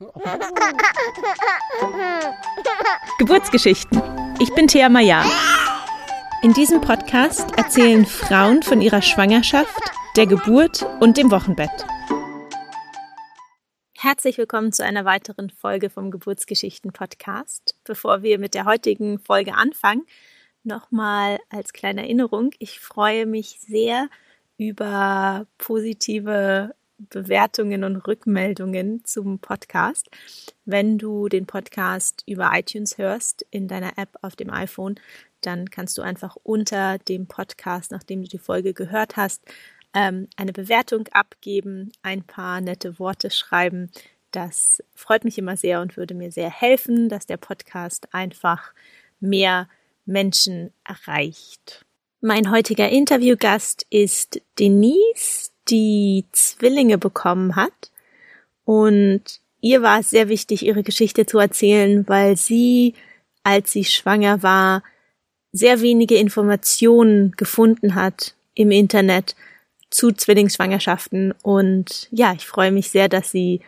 Geburtsgeschichten. Ich bin Thea Maya. In diesem Podcast erzählen Frauen von ihrer Schwangerschaft, der Geburt und dem Wochenbett. Herzlich willkommen zu einer weiteren Folge vom Geburtsgeschichten Podcast. Bevor wir mit der heutigen Folge anfangen, nochmal als kleine Erinnerung, ich freue mich sehr über positive Bewertungen und Rückmeldungen zum Podcast. Wenn du den Podcast über iTunes hörst in deiner App auf dem iPhone, dann kannst du einfach unter dem Podcast, nachdem du die Folge gehört hast, ähm, eine Bewertung abgeben, ein paar nette Worte schreiben. Das freut mich immer sehr und würde mir sehr helfen, dass der Podcast einfach mehr Menschen erreicht. Mein heutiger Interviewgast ist Denise, die Zwillinge bekommen hat. Und ihr war es sehr wichtig, ihre Geschichte zu erzählen, weil sie, als sie schwanger war, sehr wenige Informationen gefunden hat im Internet zu Zwillingsschwangerschaften. Und ja, ich freue mich sehr, dass sie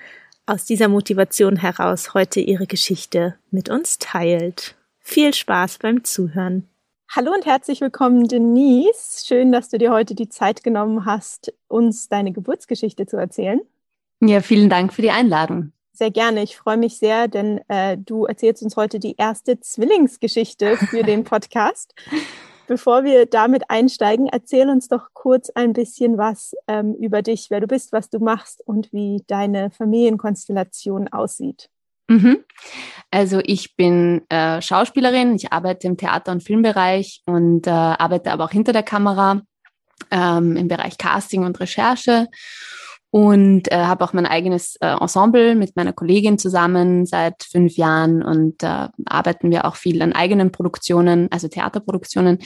aus dieser Motivation heraus heute ihre Geschichte mit uns teilt. Viel Spaß beim Zuhören. Hallo und herzlich willkommen, Denise. Schön, dass du dir heute die Zeit genommen hast, uns deine Geburtsgeschichte zu erzählen. Ja, vielen Dank für die Einladung. Sehr gerne. Ich freue mich sehr, denn äh, du erzählst uns heute die erste Zwillingsgeschichte für den Podcast. Bevor wir damit einsteigen, erzähl uns doch kurz ein bisschen was ähm, über dich, wer du bist, was du machst und wie deine Familienkonstellation aussieht. Mhm. Also ich bin äh, Schauspielerin, ich arbeite im Theater- und Filmbereich und äh, arbeite aber auch hinter der Kamera ähm, im Bereich Casting und Recherche und äh, habe auch mein eigenes äh, Ensemble mit meiner Kollegin zusammen seit fünf Jahren und äh, arbeiten wir auch viel an eigenen Produktionen, also Theaterproduktionen.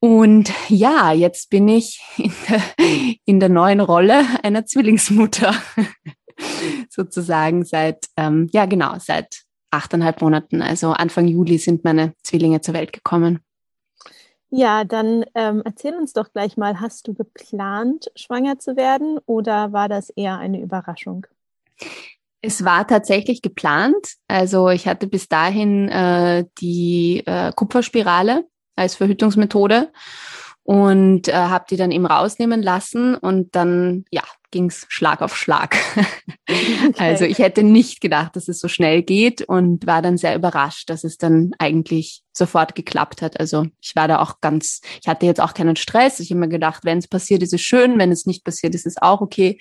Und ja, jetzt bin ich in der, in der neuen Rolle einer Zwillingsmutter. sozusagen seit, ähm, ja genau, seit achteinhalb Monaten. Also Anfang Juli sind meine Zwillinge zur Welt gekommen. Ja, dann ähm, erzähl uns doch gleich mal, hast du geplant, schwanger zu werden oder war das eher eine Überraschung? Es war tatsächlich geplant. Also ich hatte bis dahin äh, die äh, Kupferspirale als Verhütungsmethode und äh, habe die dann eben rausnehmen lassen und dann ja ging's Schlag auf Schlag. Okay. Also ich hätte nicht gedacht, dass es so schnell geht und war dann sehr überrascht, dass es dann eigentlich sofort geklappt hat. Also ich war da auch ganz, ich hatte jetzt auch keinen Stress. Ich habe mir gedacht, wenn es passiert, ist es schön, wenn es nicht passiert, ist es auch okay.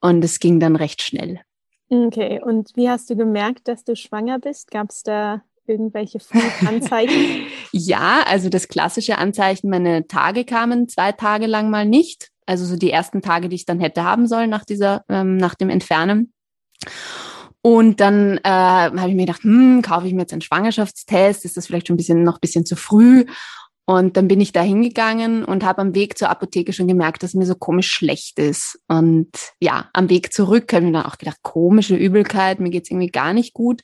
Und es ging dann recht schnell. Okay, und wie hast du gemerkt, dass du schwanger bist? Gab es da irgendwelche Anzeichen? ja, also das klassische Anzeichen, meine Tage kamen zwei Tage lang mal nicht. Also so die ersten Tage, die ich dann hätte haben sollen nach dieser, ähm, nach dem Entfernen. Und dann äh, habe ich mir gedacht, hm, kaufe ich mir jetzt einen Schwangerschaftstest? Ist das vielleicht schon ein bisschen noch ein bisschen zu früh? Und dann bin ich da hingegangen und habe am Weg zur Apotheke schon gemerkt, dass mir so komisch schlecht ist. Und ja, am Weg zurück habe ich mir dann auch gedacht, komische Übelkeit, mir geht's irgendwie gar nicht gut.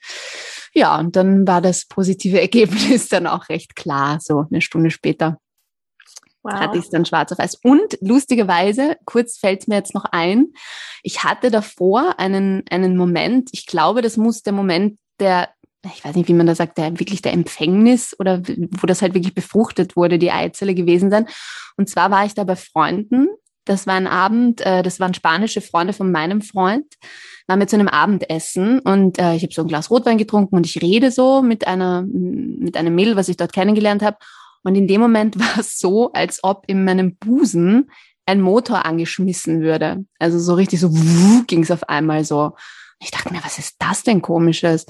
Ja, und dann war das positive Ergebnis dann auch recht klar, so eine Stunde später. Wow. Hatte ich es dann schwarz auf weiß. Und lustigerweise, kurz fällt mir jetzt noch ein, ich hatte davor einen, einen Moment, ich glaube, das muss der Moment der, ich weiß nicht, wie man da sagt, der wirklich der Empfängnis oder wo das halt wirklich befruchtet wurde, die Eizelle gewesen sein. Und zwar war ich da bei Freunden. Das war ein Abend, äh, das waren spanische Freunde von meinem Freund, waren mit zu einem Abendessen und äh, ich habe so ein Glas Rotwein getrunken und ich rede so mit einer mit einem Mädel, was ich dort kennengelernt habe und in dem Moment war es so, als ob in meinem Busen ein Motor angeschmissen würde. Also so richtig so ging es auf einmal so. Ich dachte mir, was ist das denn komisches?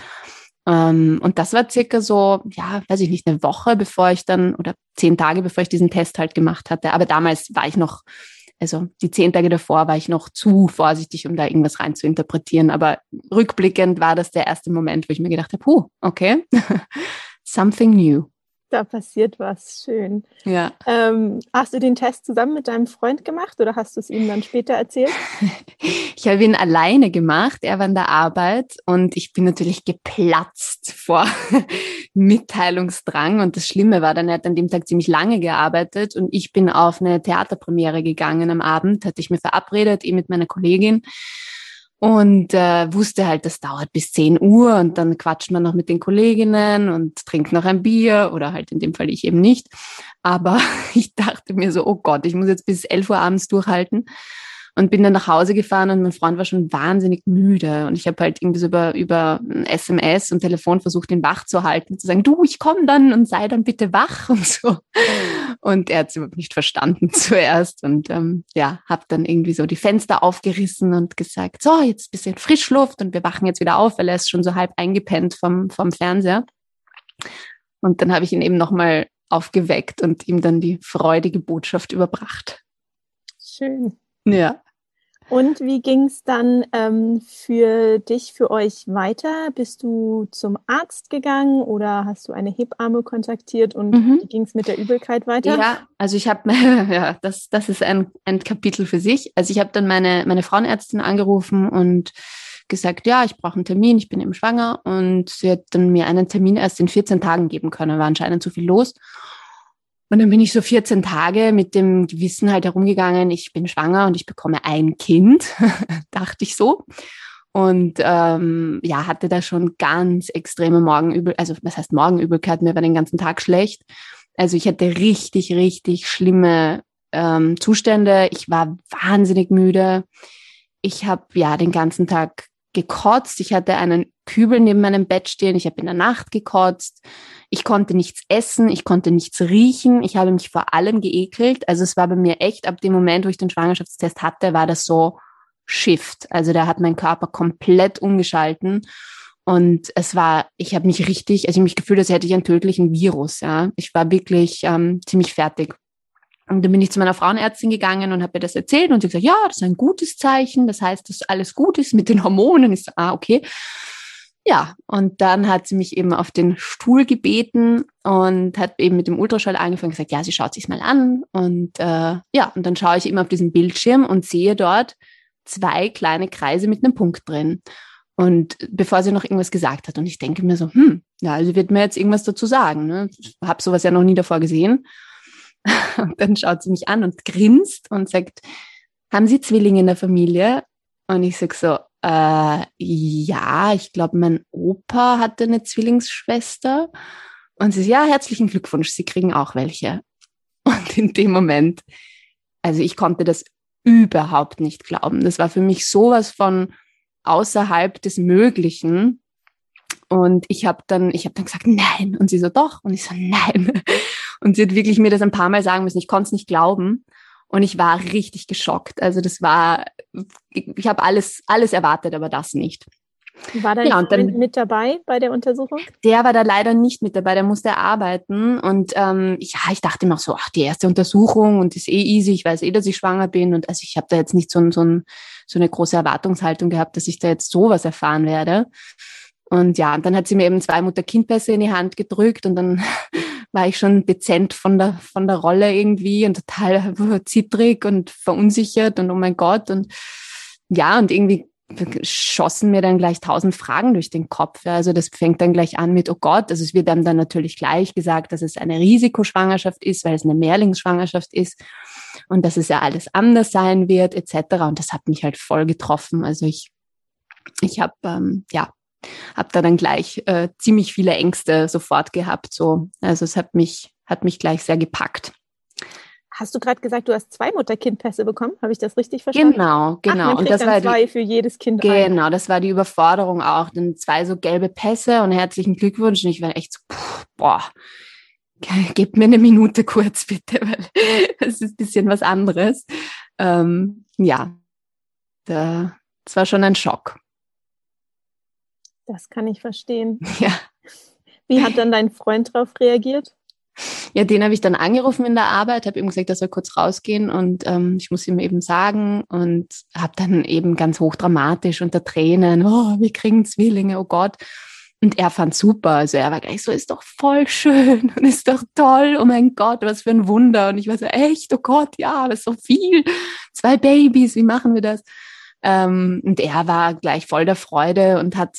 Ähm, und das war circa so, ja, weiß ich nicht, eine Woche, bevor ich dann, oder zehn Tage, bevor ich diesen Test halt gemacht hatte. Aber damals war ich noch, also die zehn Tage davor war ich noch zu vorsichtig, um da irgendwas rein zu interpretieren. Aber rückblickend war das der erste Moment, wo ich mir gedacht habe, puh, okay, something new da passiert was. Schön. Ja. Ähm, hast du den Test zusammen mit deinem Freund gemacht oder hast du es ihm dann später erzählt? ich habe ihn alleine gemacht. Er war in der Arbeit und ich bin natürlich geplatzt vor Mitteilungsdrang. Und das Schlimme war dann, er hat an dem Tag ziemlich lange gearbeitet und ich bin auf eine Theaterpremiere gegangen am Abend, hatte ich mir verabredet, eh mit meiner Kollegin. Und äh, wusste halt, das dauert bis 10 Uhr und dann quatscht man noch mit den Kolleginnen und trinkt noch ein Bier oder halt in dem Fall ich eben nicht. Aber ich dachte mir so, oh Gott, ich muss jetzt bis 11 Uhr abends durchhalten und bin dann nach Hause gefahren und mein Freund war schon wahnsinnig müde und ich habe halt irgendwie so über, über SMS und Telefon versucht, ihn wach zu halten, zu sagen, du, ich komme dann und sei dann bitte wach und so. Und er hat es überhaupt nicht verstanden zuerst und ähm, ja, habe dann irgendwie so die Fenster aufgerissen und gesagt, so, jetzt bisschen Frischluft und wir wachen jetzt wieder auf, weil er ist schon so halb eingepennt vom, vom Fernseher. Und dann habe ich ihn eben nochmal aufgeweckt und ihm dann die freudige Botschaft überbracht. Schön. Ja. Und wie ging es dann ähm, für dich, für euch weiter? Bist du zum Arzt gegangen oder hast du eine Hebamme kontaktiert und mhm. wie ging es mit der Übelkeit weiter? Ja, also ich habe, ja, das, das ist ein, ein Kapitel für sich. Also ich habe dann meine, meine Frauenärztin angerufen und gesagt, ja, ich brauche einen Termin, ich bin eben schwanger und sie hat dann mir einen Termin erst in 14 Tagen geben können, war anscheinend zu viel los. Und dann bin ich so 14 Tage mit dem Gewissen halt herumgegangen, ich bin schwanger und ich bekomme ein Kind, dachte ich so. Und ähm, ja, hatte da schon ganz extreme Morgenübel, also was heißt Morgenübelkeit, mir war den ganzen Tag schlecht. Also ich hatte richtig, richtig schlimme ähm, Zustände. Ich war wahnsinnig müde. Ich habe ja den ganzen Tag gekotzt. Ich hatte einen Kübel neben meinem Bett stehen. Ich habe in der Nacht gekotzt. Ich konnte nichts essen. Ich konnte nichts riechen. Ich habe mich vor allem geekelt. Also es war bei mir echt, ab dem Moment, wo ich den Schwangerschaftstest hatte, war das so Shift. Also da hat mein Körper komplett umgeschalten. Und es war, ich habe mich richtig, also ich mich gefühlt, als hätte ich einen tödlichen Virus. Ja, ich war wirklich ähm, ziemlich fertig. Und dann bin ich zu meiner Frauenärztin gegangen und habe ihr das erzählt und sie gesagt, ja, das ist ein gutes Zeichen. Das heißt, dass alles gut ist mit den Hormonen. Ich so, ah, okay. Ja, und dann hat sie mich eben auf den Stuhl gebeten und hat eben mit dem Ultraschall angefangen und gesagt, ja, sie schaut sich mal an. Und äh, ja, und dann schaue ich eben auf diesen Bildschirm und sehe dort zwei kleine Kreise mit einem Punkt drin. Und bevor sie noch irgendwas gesagt hat. Und ich denke mir so, hm, ja, also wird mir jetzt irgendwas dazu sagen. Ne? Ich habe sowas ja noch nie davor gesehen. Und dann schaut sie mich an und grinst und sagt, haben Sie Zwillinge in der Familie? Und ich sag so, äh, ja, ich glaube, mein Opa hatte eine Zwillingsschwester. Und sie sagt, ja, herzlichen Glückwunsch, Sie kriegen auch welche. Und in dem Moment, also ich konnte das überhaupt nicht glauben. Das war für mich sowas von außerhalb des Möglichen. Und ich habe dann, ich habe dann gesagt, nein. Und sie so, doch. Und ich so, nein. Und sie hat wirklich mir das ein paar Mal sagen müssen. Ich konnte es nicht glauben. Und ich war richtig geschockt. Also das war, ich habe alles, alles erwartet, aber das nicht. War dein ja, dann, mit dabei bei der Untersuchung? Der war da leider nicht mit dabei, der musste arbeiten. Und ähm, ja, ich dachte auch so, ach, die erste Untersuchung und ist eh easy, ich weiß eh, dass ich schwanger bin. Und also ich habe da jetzt nicht so, so, ein, so eine große Erwartungshaltung gehabt, dass ich da jetzt sowas erfahren werde. Und ja, und dann hat sie mir eben zwei Mutter-Kind-Pässe in die Hand gedrückt und dann war ich schon dezent von der, von der Rolle irgendwie und total zittrig und verunsichert und oh mein Gott und ja, und irgendwie schossen mir dann gleich tausend Fragen durch den Kopf. Also das fängt dann gleich an mit, oh Gott, also es wird dann, dann natürlich gleich gesagt, dass es eine Risikoschwangerschaft ist, weil es eine Mehrlingsschwangerschaft ist und dass es ja alles anders sein wird, etc. Und das hat mich halt voll getroffen. Also ich, ich habe ähm, ja habe da dann gleich äh, ziemlich viele Ängste sofort gehabt. So, also es hat mich hat mich gleich sehr gepackt. Hast du gerade gesagt, du hast zwei Mutter-Kind-Pässe bekommen? Habe ich das richtig verstanden? Genau, genau. Ach, und das war zwei die, für jedes Kind. Genau, ein. das war die Überforderung auch. Dann zwei so gelbe Pässe und herzlichen Glückwunsch. Und ich war echt so, pff, boah, gib mir eine Minute kurz bitte, weil das ist ein bisschen was anderes. Ähm, ja, da, das war schon ein Schock. Das kann ich verstehen. Ja. Wie hat dann dein Freund darauf reagiert? Ja, den habe ich dann angerufen in der Arbeit, habe ihm gesagt, er soll kurz rausgehen und ähm, ich muss ihm eben sagen und habe dann eben ganz hochdramatisch unter Tränen, oh, wir kriegen Zwillinge, oh Gott. Und er fand super, also er war gleich so, ist doch voll schön und ist doch toll, oh mein Gott, was für ein Wunder. Und ich war so, echt, oh Gott, ja, das ist so viel, zwei Babys, wie machen wir das? Ähm, und er war gleich voll der Freude und hat,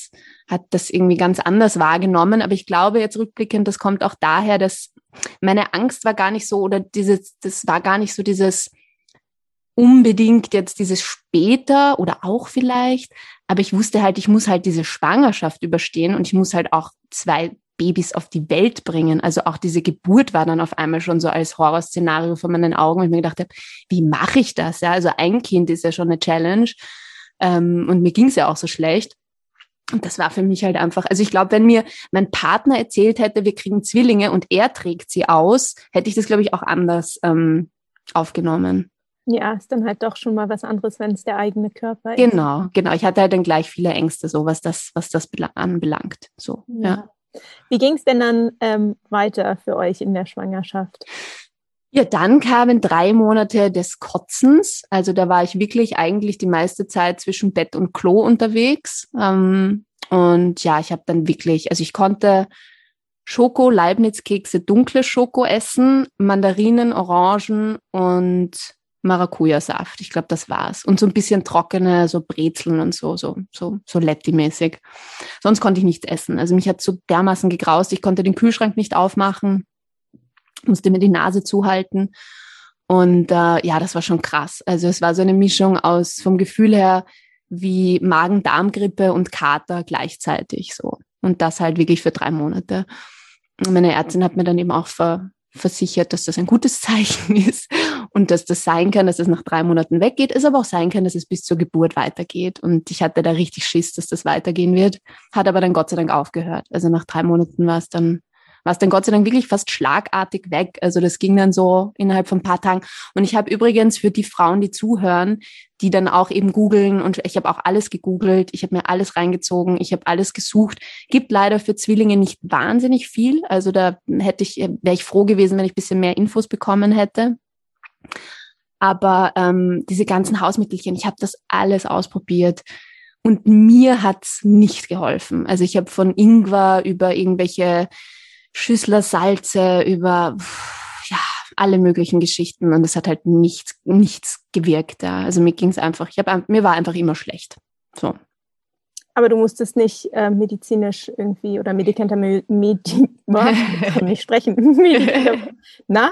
hat das irgendwie ganz anders wahrgenommen. Aber ich glaube jetzt rückblickend, das kommt auch daher, dass meine Angst war gar nicht so oder dieses, das war gar nicht so dieses, unbedingt jetzt dieses später oder auch vielleicht, aber ich wusste halt, ich muss halt diese Schwangerschaft überstehen und ich muss halt auch zwei Babys auf die Welt bringen. Also auch diese Geburt war dann auf einmal schon so als Horrorszenario vor meinen Augen, weil ich mir gedacht habe, wie mache ich das? Ja, also ein Kind ist ja schon eine Challenge ähm, und mir ging es ja auch so schlecht. Und das war für mich halt einfach, also ich glaube, wenn mir mein Partner erzählt hätte, wir kriegen Zwillinge und er trägt sie aus, hätte ich das, glaube ich, auch anders ähm, aufgenommen. Ja, ist dann halt doch schon mal was anderes, wenn es der eigene Körper ist. Genau, genau. Ich hatte halt dann gleich viele Ängste, so was das, was das anbelangt. So, ja. ja. Wie ging es denn dann ähm, weiter für euch in der Schwangerschaft? Ja, dann kamen drei Monate des Kotzens. Also da war ich wirklich eigentlich die meiste Zeit zwischen Bett und Klo unterwegs. Ähm, und ja, ich habe dann wirklich, also ich konnte Schoko, Leibniz-Kekse, dunkle Schoko essen, Mandarinen, Orangen und Maracuja-Saft. Ich glaube, das war's. Und so ein bisschen trockene, so Brezeln und so, so, so, so Letti-mäßig. Sonst konnte ich nichts essen. Also mich hat so dermaßen gegraust. Ich konnte den Kühlschrank nicht aufmachen, musste mir die Nase zuhalten. Und äh, ja, das war schon krass. Also es war so eine Mischung aus vom Gefühl her wie Magen-Darm-Grippe und Kater gleichzeitig so. Und das halt wirklich für drei Monate. Und meine Ärztin hat mir dann eben auch ver versichert, dass das ein gutes Zeichen ist und dass das sein kann, dass es nach drei Monaten weggeht, es aber auch sein kann, dass es bis zur Geburt weitergeht. Und ich hatte da richtig Schiss, dass das weitergehen wird, hat aber dann Gott sei Dank aufgehört. Also nach drei Monaten war es dann war es dann Gott sei Dank wirklich fast schlagartig weg. Also das ging dann so innerhalb von ein paar Tagen. Und ich habe übrigens für die Frauen, die zuhören, die dann auch eben googeln und ich habe auch alles gegoogelt, ich habe mir alles reingezogen, ich habe alles gesucht. Gibt leider für Zwillinge nicht wahnsinnig viel. Also da hätte ich, wäre ich froh gewesen, wenn ich bisschen mehr Infos bekommen hätte. Aber ähm, diese ganzen Hausmittelchen, ich habe das alles ausprobiert. Und mir hat's nicht geholfen. Also ich habe von Ingwer über irgendwelche Schüssler Salze, über ja, alle möglichen Geschichten und es hat halt nichts, nichts gewirkt. Ja. Also mir ging es einfach, ich hab, mir war einfach immer schlecht. So. Aber du musstest nicht äh, medizinisch irgendwie oder Medikamente, Medi kann nicht sprechen. Na?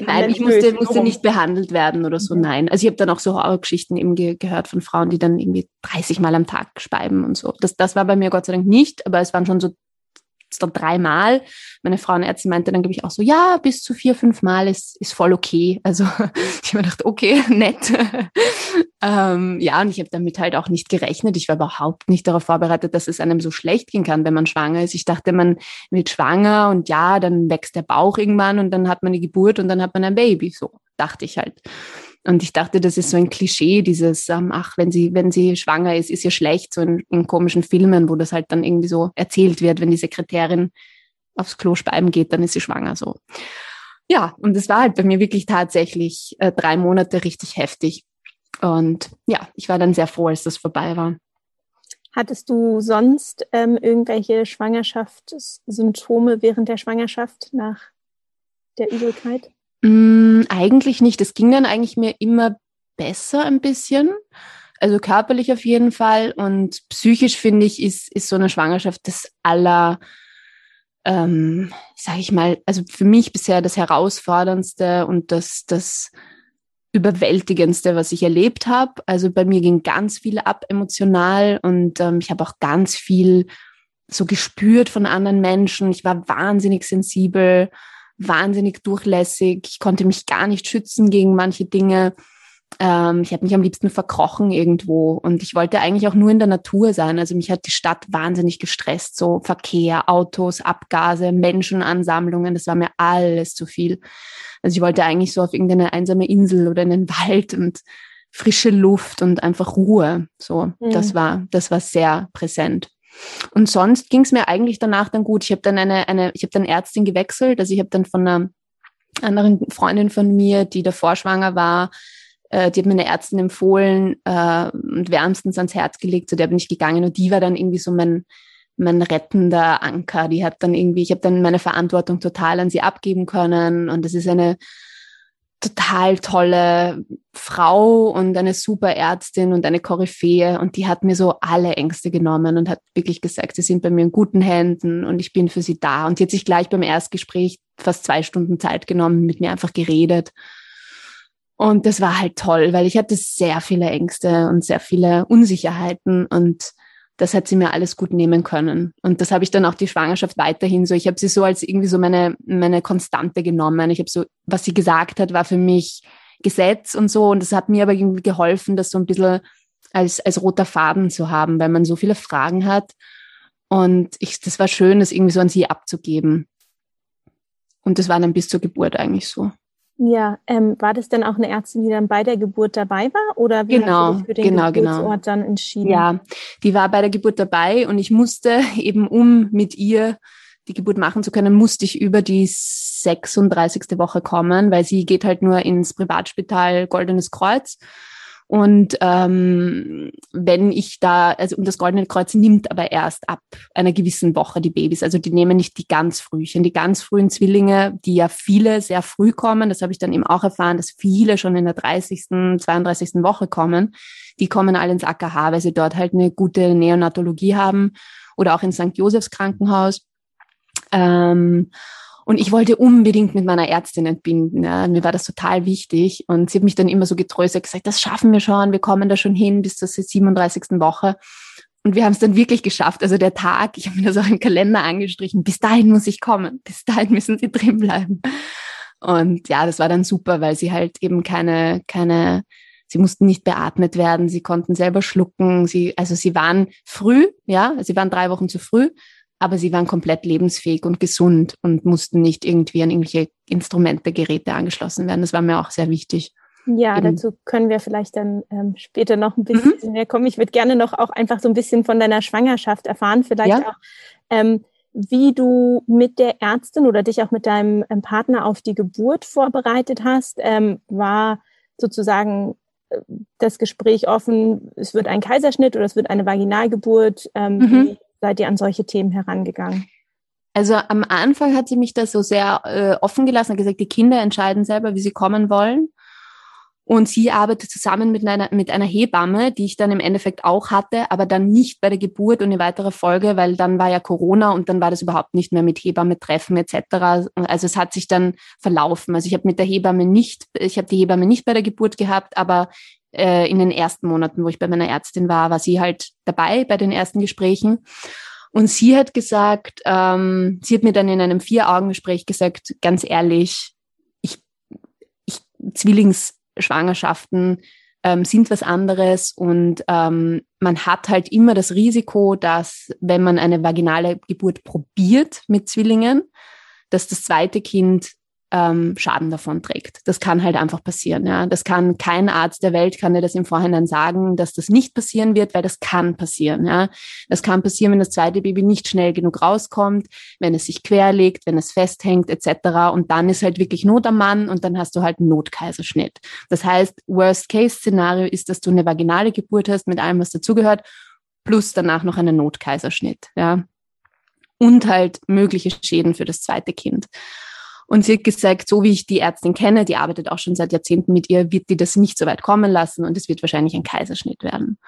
Nein, ich musste, musste nicht behandelt werden oder so. Mhm. Nein. Also ich habe dann auch so Horrorgeschichten eben ge gehört von Frauen, die dann irgendwie 30 Mal am Tag speiben und so. Das, das war bei mir Gott sei Dank nicht, aber es waren schon so dann dreimal. Meine Frauenärztin meinte dann, glaube ich, auch so, ja, bis zu vier, fünf Mal ist, ist voll okay. Also ich habe mir gedacht, okay, nett. ähm, ja, und ich habe damit halt auch nicht gerechnet. Ich war überhaupt nicht darauf vorbereitet, dass es einem so schlecht gehen kann, wenn man schwanger ist. Ich dachte, man wird schwanger und ja, dann wächst der Bauch irgendwann und dann hat man eine Geburt und dann hat man ein Baby. So dachte ich halt. Und ich dachte, das ist so ein Klischee, dieses, ähm, ach, wenn sie, wenn sie schwanger ist, ist ihr schlecht, so in, in komischen Filmen, wo das halt dann irgendwie so erzählt wird, wenn die Sekretärin aufs Klo speiben geht, dann ist sie schwanger, so. Ja, und es war halt bei mir wirklich tatsächlich äh, drei Monate richtig heftig. Und ja, ich war dann sehr froh, als das vorbei war. Hattest du sonst ähm, irgendwelche Schwangerschaftssymptome während der Schwangerschaft nach der Übelkeit? Mm, eigentlich nicht. Es ging dann eigentlich mir immer besser ein bisschen. Also körperlich auf jeden Fall. Und psychisch finde ich, ist, ist so eine Schwangerschaft das aller, ähm, sage ich mal, also für mich bisher das herausforderndste und das, das überwältigendste, was ich erlebt habe. Also bei mir ging ganz viel ab emotional und ähm, ich habe auch ganz viel so gespürt von anderen Menschen. Ich war wahnsinnig sensibel wahnsinnig durchlässig. Ich konnte mich gar nicht schützen gegen manche Dinge. Ähm, ich habe mich am liebsten verkrochen irgendwo und ich wollte eigentlich auch nur in der Natur sein. Also mich hat die Stadt wahnsinnig gestresst. So Verkehr, Autos, Abgase, Menschenansammlungen, das war mir alles zu viel. Also ich wollte eigentlich so auf irgendeine einsame Insel oder in den Wald und frische Luft und einfach Ruhe. So, mhm. das war, das war sehr präsent. Und sonst ging es mir eigentlich danach dann gut. Ich habe dann eine, eine, ich habe dann Ärztin gewechselt. Also ich habe dann von einer anderen Freundin von mir, die davor schwanger war, äh, die hat mir eine Ärztin empfohlen äh, und wärmstens ans Herz gelegt, zu der bin ich gegangen und die war dann irgendwie so mein, mein rettender Anker. Die hat dann irgendwie, ich habe dann meine Verantwortung total an sie abgeben können und das ist eine total tolle Frau und eine super Ärztin und eine Koryphäe und die hat mir so alle Ängste genommen und hat wirklich gesagt, sie sind bei mir in guten Händen und ich bin für sie da. Und die hat sich gleich beim Erstgespräch fast zwei Stunden Zeit genommen, mit mir einfach geredet. Und das war halt toll, weil ich hatte sehr viele Ängste und sehr viele Unsicherheiten und das hat sie mir alles gut nehmen können. Und das habe ich dann auch die Schwangerschaft weiterhin so. Ich habe sie so als irgendwie so meine, meine Konstante genommen. Ich habe so, was sie gesagt hat, war für mich Gesetz und so. Und das hat mir aber irgendwie geholfen, das so ein bisschen als, als roter Faden zu haben, weil man so viele Fragen hat. Und ich, das war schön, das irgendwie so an sie abzugeben. Und das war dann bis zur Geburt eigentlich so. Ja, ähm, war das denn auch eine Ärztin, die dann bei der Geburt dabei war oder wie genau, hast du dich für den genau, genau. Geburtsort genau. dann entschieden? Ja, die war bei der Geburt dabei und ich musste eben, um mit ihr die Geburt machen zu können, musste ich über die 36. Woche kommen, weil sie geht halt nur ins Privatspital Goldenes Kreuz und ähm, wenn ich da, also und das Goldene Kreuz nimmt aber erst ab einer gewissen Woche die Babys. Also die nehmen nicht die ganz frühchen. Die ganz frühen Zwillinge, die ja viele sehr früh kommen, das habe ich dann eben auch erfahren, dass viele schon in der 30., 32. Woche kommen, die kommen alle ins AKH, weil sie dort halt eine gute Neonatologie haben oder auch ins St. Josefs Krankenhaus. Ähm, und ich wollte unbedingt mit meiner Ärztin entbinden. Ja. Mir war das total wichtig. Und sie hat mich dann immer so getröstet, gesagt, das schaffen wir schon, wir kommen da schon hin bis zur 37. Woche. Und wir haben es dann wirklich geschafft. Also der Tag, ich habe mir das auch im Kalender angestrichen, bis dahin muss ich kommen, bis dahin müssen sie drin bleiben. Und ja, das war dann super, weil sie halt eben keine, keine, sie mussten nicht beatmet werden, sie konnten selber schlucken, sie, also sie waren früh, ja, sie waren drei Wochen zu früh, aber sie waren komplett lebensfähig und gesund und mussten nicht irgendwie an irgendwelche Instrumente, Geräte angeschlossen werden. Das war mir auch sehr wichtig. Ja, Eben. dazu können wir vielleicht dann ähm, später noch ein bisschen mhm. mehr kommen. Ich würde gerne noch auch einfach so ein bisschen von deiner Schwangerschaft erfahren, vielleicht ja. auch, ähm, wie du mit der Ärztin oder dich auch mit deinem ähm, Partner auf die Geburt vorbereitet hast. Ähm, war sozusagen äh, das Gespräch offen, es wird ein Kaiserschnitt oder es wird eine Vaginalgeburt. Ähm, mhm. Wie seid ihr an solche Themen herangegangen? Also am Anfang hat sie mich da so sehr äh, offen gelassen, hat gesagt, die Kinder entscheiden selber, wie sie kommen wollen. Und sie arbeitet zusammen mit einer, mit einer Hebamme, die ich dann im Endeffekt auch hatte, aber dann nicht bei der Geburt und in weiterer Folge, weil dann war ja Corona und dann war das überhaupt nicht mehr mit Hebamme treffen etc. Also es hat sich dann verlaufen. Also ich habe mit der Hebamme nicht, ich habe die Hebamme nicht bei der Geburt gehabt, aber äh, in den ersten Monaten, wo ich bei meiner Ärztin war, war sie halt dabei bei den ersten Gesprächen. Und sie hat gesagt, ähm, sie hat mir dann in einem Vier-Augen-Gespräch gesagt, ganz ehrlich, ich, ich Zwillingsschwangerschaften ähm, sind was anderes und ähm, man hat halt immer das Risiko, dass wenn man eine vaginale Geburt probiert mit Zwillingen, dass das zweite Kind ähm, Schaden davon trägt. Das kann halt einfach passieren. Ja. Das kann kein Arzt der Welt kann dir das im Vorhinein sagen, dass das nicht passieren wird, weil das kann passieren. Ja. Das kann passieren, wenn das zweite Baby nicht schnell genug rauskommt, wenn es sich querlegt, wenn es festhängt etc. Und dann ist halt wirklich Not am Mann und dann hast du halt einen Notkaiserschnitt. Das heißt, Worst-Case-Szenario ist, dass du eine vaginale Geburt hast mit allem, was dazugehört, plus danach noch einen Notkaiserschnitt. Ja. Und halt mögliche Schäden für das zweite Kind. Und sie hat gesagt, so wie ich die Ärztin kenne, die arbeitet auch schon seit Jahrzehnten mit ihr, wird die das nicht so weit kommen lassen und es wird wahrscheinlich ein Kaiserschnitt werden.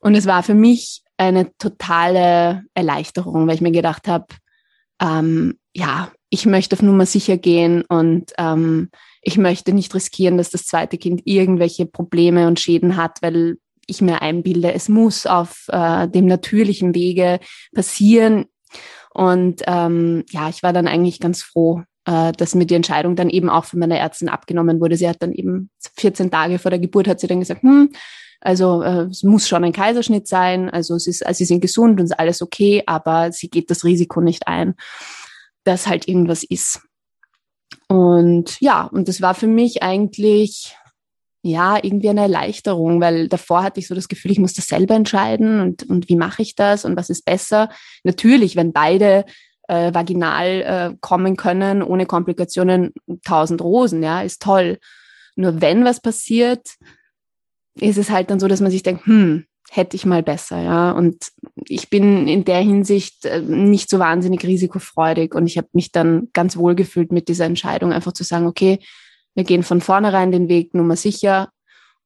Und es war für mich eine totale Erleichterung, weil ich mir gedacht habe, ähm, ja, ich möchte auf Nummer sicher gehen und ähm, ich möchte nicht riskieren, dass das zweite Kind irgendwelche Probleme und Schäden hat, weil ich mir einbilde, es muss auf äh, dem natürlichen Wege passieren. Und ähm, ja, ich war dann eigentlich ganz froh, äh, dass mir die Entscheidung dann eben auch von meiner Ärztin abgenommen wurde. Sie hat dann eben 14 Tage vor der Geburt hat sie dann gesagt, hm, also äh, es muss schon ein Kaiserschnitt sein, also es ist, also sie sind gesund und ist alles okay, aber sie geht das Risiko nicht ein, dass halt irgendwas ist. Und ja, und das war für mich eigentlich ja irgendwie eine Erleichterung, weil davor hatte ich so das Gefühl, ich muss das selber entscheiden und, und wie mache ich das und was ist besser. Natürlich, wenn beide äh, vaginal äh, kommen können, ohne Komplikationen, tausend Rosen, ja, ist toll. Nur wenn was passiert, ist es halt dann so, dass man sich denkt, hm, hätte ich mal besser, ja. Und ich bin in der Hinsicht äh, nicht so wahnsinnig risikofreudig und ich habe mich dann ganz wohl gefühlt mit dieser Entscheidung, einfach zu sagen, okay, wir gehen von vornherein den Weg Nummer sicher.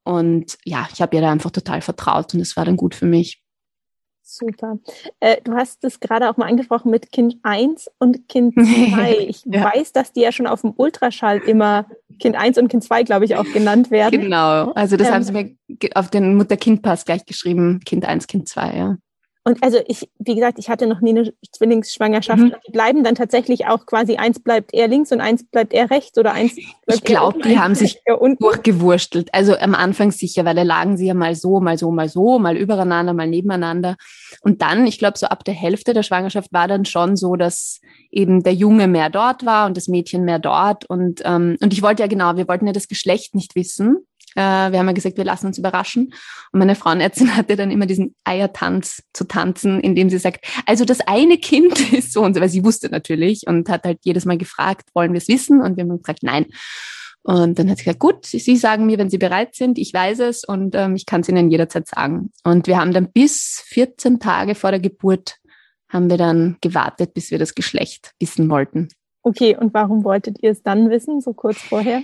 Und ja, ich habe ihr da einfach total vertraut und es war dann gut für mich. Super. Äh, du hast es gerade auch mal angesprochen mit Kind 1 und Kind 2. Ich ja. weiß, dass die ja schon auf dem Ultraschall immer Kind 1 und Kind 2, glaube ich, auch genannt werden. Genau. Also das ähm, haben sie mir auf den Mutter-Kind-Pass gleich geschrieben. Kind 1, Kind 2, ja. Und also ich, wie gesagt, ich hatte noch nie eine Zwillingsschwangerschaft. Mhm. Die bleiben dann tatsächlich auch quasi eins bleibt eher links und eins bleibt eher rechts oder eins bleibt Ich glaube, die haben sich durchgewurstelt. Also am Anfang sicher, weil da lagen sie ja mal so, mal so, mal so, mal übereinander, mal nebeneinander. Und dann, ich glaube, so ab der Hälfte der Schwangerschaft war dann schon so, dass eben der Junge mehr dort war und das Mädchen mehr dort. Und, ähm, und ich wollte ja genau, wir wollten ja das Geschlecht nicht wissen. Äh, wir haben ja gesagt, wir lassen uns überraschen. Und meine Frauenärztin hatte dann immer diesen Eiertanz zu tanzen, indem sie sagt, also das eine Kind ist so und so, weil sie wusste natürlich und hat halt jedes Mal gefragt, wollen wir es wissen? Und wir haben gesagt, nein. Und dann hat sie gesagt, gut, Sie sagen mir, wenn Sie bereit sind, ich weiß es und ähm, ich kann es Ihnen jederzeit sagen. Und wir haben dann bis 14 Tage vor der Geburt haben wir dann gewartet, bis wir das Geschlecht wissen wollten. Okay, und warum wolltet ihr es dann wissen, so kurz vorher?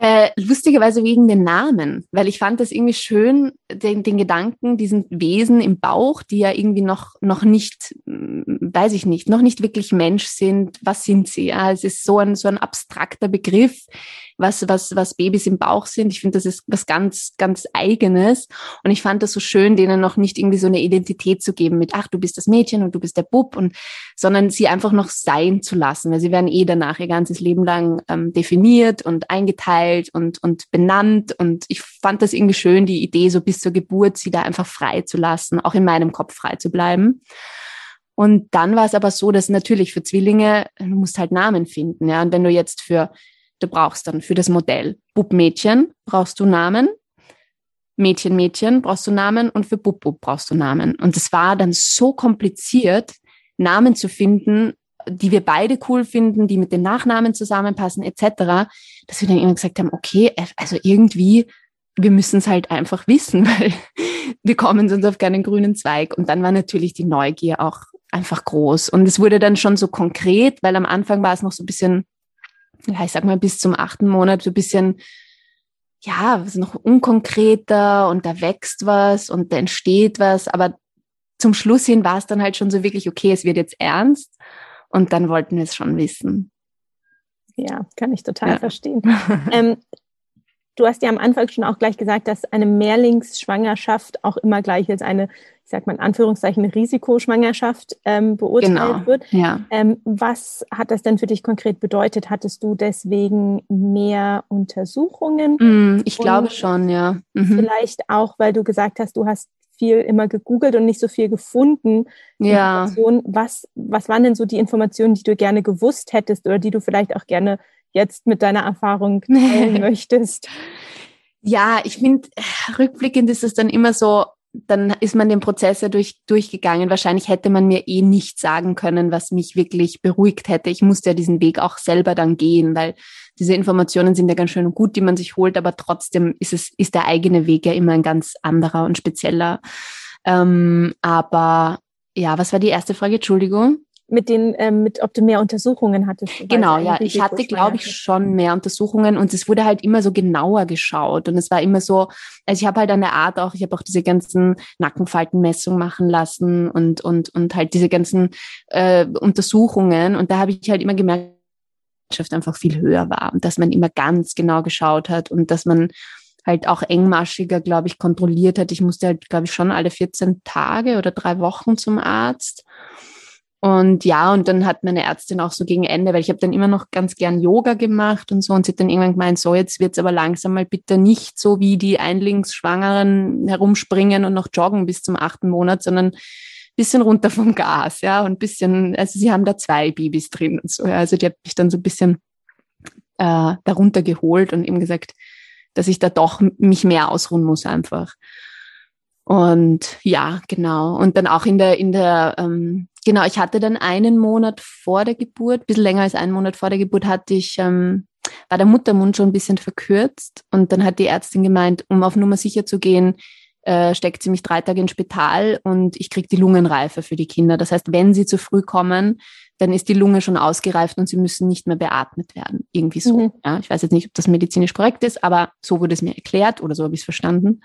Äh, lustigerweise wegen den Namen, weil ich fand das irgendwie schön, den, den Gedanken, diesen Wesen im Bauch, die ja irgendwie noch, noch nicht, hm, weiß ich nicht, noch nicht wirklich Mensch sind. Was sind sie? Ja, es ist so ein, so ein abstrakter Begriff, was, was, was Babys im Bauch sind. Ich finde, das ist was ganz, ganz Eigenes. Und ich fand das so schön, denen noch nicht irgendwie so eine Identität zu geben mit, ach, du bist das Mädchen und du bist der Bub und, sondern sie einfach noch sein zu lassen, weil sie werden eh danach ihr ganzes Leben lang ähm, definiert und eingeteilt und, und benannt. Und ich fand das irgendwie schön, die Idee, so bis zur Geburt sie da einfach frei zu lassen, auch in meinem Kopf frei zu bleiben. Und dann war es aber so, dass natürlich für Zwillinge, du musst halt Namen finden, ja. Und wenn du jetzt für Du brauchst dann für das Modell Bub Mädchen brauchst du Namen, Mädchen Mädchen brauchst du Namen und für Bub Bub brauchst du Namen. Und es war dann so kompliziert, Namen zu finden, die wir beide cool finden, die mit den Nachnamen zusammenpassen etc., dass wir dann immer gesagt haben, okay, also irgendwie, wir müssen es halt einfach wissen, weil wir kommen sonst auf keinen grünen Zweig. Und dann war natürlich die Neugier auch einfach groß. Und es wurde dann schon so konkret, weil am Anfang war es noch so ein bisschen ja, ich sag mal, bis zum achten Monat so ein bisschen, ja, was noch unkonkreter und da wächst was und da entsteht was. Aber zum Schluss hin war es dann halt schon so wirklich, okay, es wird jetzt ernst. Und dann wollten wir es schon wissen. Ja, kann ich total ja. verstehen. ähm, du hast ja am Anfang schon auch gleich gesagt, dass eine Mehrlingsschwangerschaft auch immer gleich als eine ich sag mal in Anführungszeichen, Risikoschwangerschaft ähm, beurteilt genau, wird. Ja. Ähm, was hat das denn für dich konkret bedeutet? Hattest du deswegen mehr Untersuchungen? Mm, ich glaube schon, ja. Mhm. Vielleicht auch, weil du gesagt hast, du hast viel immer gegoogelt und nicht so viel gefunden. Ja. Was, was waren denn so die Informationen, die du gerne gewusst hättest oder die du vielleicht auch gerne jetzt mit deiner Erfahrung teilen möchtest? Ja, ich finde, rückblickend ist es dann immer so, dann ist man den Prozess ja durch, durchgegangen. Wahrscheinlich hätte man mir eh nicht sagen können, was mich wirklich beruhigt hätte. Ich musste ja diesen Weg auch selber dann gehen, weil diese Informationen sind ja ganz schön gut, die man sich holt, aber trotzdem ist es, ist der eigene Weg ja immer ein ganz anderer und spezieller. Ähm, aber ja, was war die erste Frage? Entschuldigung mit den, ähm, mit, ob du mehr Untersuchungen hattest. Genau, ja. Ich hatte, glaube ich, schon mehr Untersuchungen und es wurde halt immer so genauer geschaut und es war immer so, also ich habe halt eine Art auch, ich habe auch diese ganzen Nackenfaltenmessungen machen lassen und, und, und halt diese ganzen äh, Untersuchungen und da habe ich halt immer gemerkt, dass die einfach viel höher war und dass man immer ganz genau geschaut hat und dass man halt auch engmaschiger, glaube ich, kontrolliert hat. Ich musste halt, glaube ich, schon alle 14 Tage oder drei Wochen zum Arzt. Und ja, und dann hat meine Ärztin auch so gegen Ende, weil ich habe dann immer noch ganz gern Yoga gemacht und so, und sie hat dann irgendwann gemeint, so, jetzt wird's aber langsam mal bitte nicht so wie die Einlingsschwangeren herumspringen und noch joggen bis zum achten Monat, sondern bisschen runter vom Gas, ja, und bisschen, also sie haben da zwei Babys drin und so, ja, also die hat mich dann so ein bisschen äh, darunter geholt und eben gesagt, dass ich da doch mich mehr ausruhen muss einfach. Und ja, genau. Und dann auch in der, in der, ähm, genau, ich hatte dann einen Monat vor der Geburt, bisschen länger als einen Monat vor der Geburt, hatte ich, ähm, war der Muttermund schon ein bisschen verkürzt. Und dann hat die Ärztin gemeint, um auf Nummer sicher zu gehen, äh, steckt sie mich drei Tage ins Spital und ich kriege die Lungenreife für die Kinder. Das heißt, wenn sie zu früh kommen, dann ist die Lunge schon ausgereift und sie müssen nicht mehr beatmet werden. Irgendwie so. Mhm. Ja, ich weiß jetzt nicht, ob das medizinisch korrekt ist, aber so wurde es mir erklärt oder so habe ich es verstanden.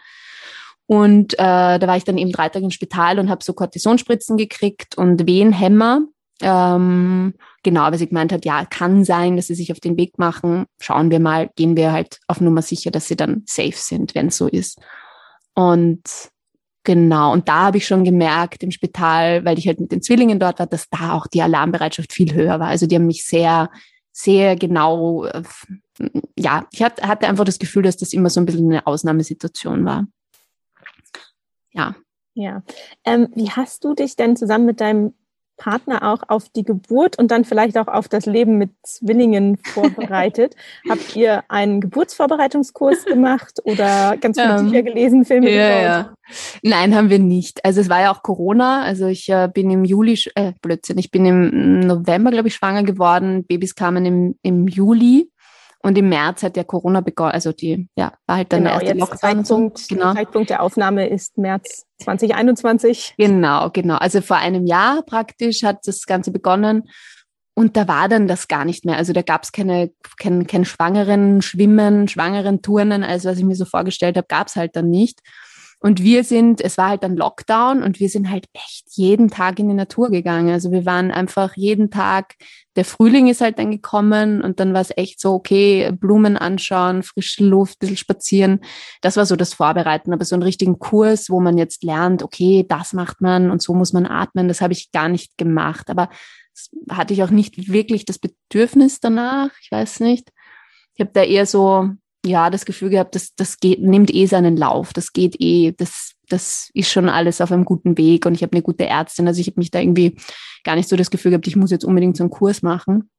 Und äh, da war ich dann eben drei Tage im Spital und habe so Kortisonspritzen gekriegt und Wehenhämmer. Ähm, genau, aber sie gemeint hat, ja, kann sein, dass sie sich auf den Weg machen. Schauen wir mal, gehen wir halt auf Nummer sicher, dass sie dann safe sind, wenn es so ist. Und genau, und da habe ich schon gemerkt im Spital, weil ich halt mit den Zwillingen dort war, dass da auch die Alarmbereitschaft viel höher war. Also die haben mich sehr, sehr genau, äh, ja, ich hatte einfach das Gefühl, dass das immer so ein bisschen eine Ausnahmesituation war. Ja. Ja. Ähm, wie hast du dich denn zusammen mit deinem Partner auch auf die Geburt und dann vielleicht auch auf das Leben mit Zwillingen vorbereitet? Habt ihr einen Geburtsvorbereitungskurs gemacht oder ganz viele ähm, Bücher gelesen, Filme ja? Ja. Nein, haben wir nicht. Also es war ja auch Corona. Also ich äh, bin im Juli, äh, Blödsinn, ich bin im November, glaube ich, schwanger geworden. Babys kamen im, im Juli. Und im März hat ja Corona begonnen, also die, ja, war halt dann genau, der erste Lockdown. Zeitpunkt, so. genau. Zeitpunkt der Aufnahme ist März 2021. Genau, genau. Also vor einem Jahr praktisch hat das Ganze begonnen. Und da war dann das gar nicht mehr. Also da gab es keine, kein, kein schwangeren Schwimmen, schwangeren Turnen, also was ich mir so vorgestellt habe, gab es halt dann nicht. Und wir sind, es war halt dann Lockdown und wir sind halt echt jeden Tag in die Natur gegangen. Also wir waren einfach jeden Tag, der Frühling ist halt dann gekommen und dann war es echt so, okay, Blumen anschauen, frische Luft, bisschen spazieren. Das war so das Vorbereiten. Aber so einen richtigen Kurs, wo man jetzt lernt, okay, das macht man und so muss man atmen, das habe ich gar nicht gemacht. Aber hatte ich auch nicht wirklich das Bedürfnis danach. Ich weiß nicht. Ich habe da eher so ja das Gefühl gehabt, das, das geht, nimmt eh seinen Lauf, das geht eh, das, das ist schon alles auf einem guten Weg und ich habe eine gute Ärztin. Also ich habe mich da irgendwie gar nicht so das Gefühl gehabt, ich muss jetzt unbedingt so einen Kurs machen.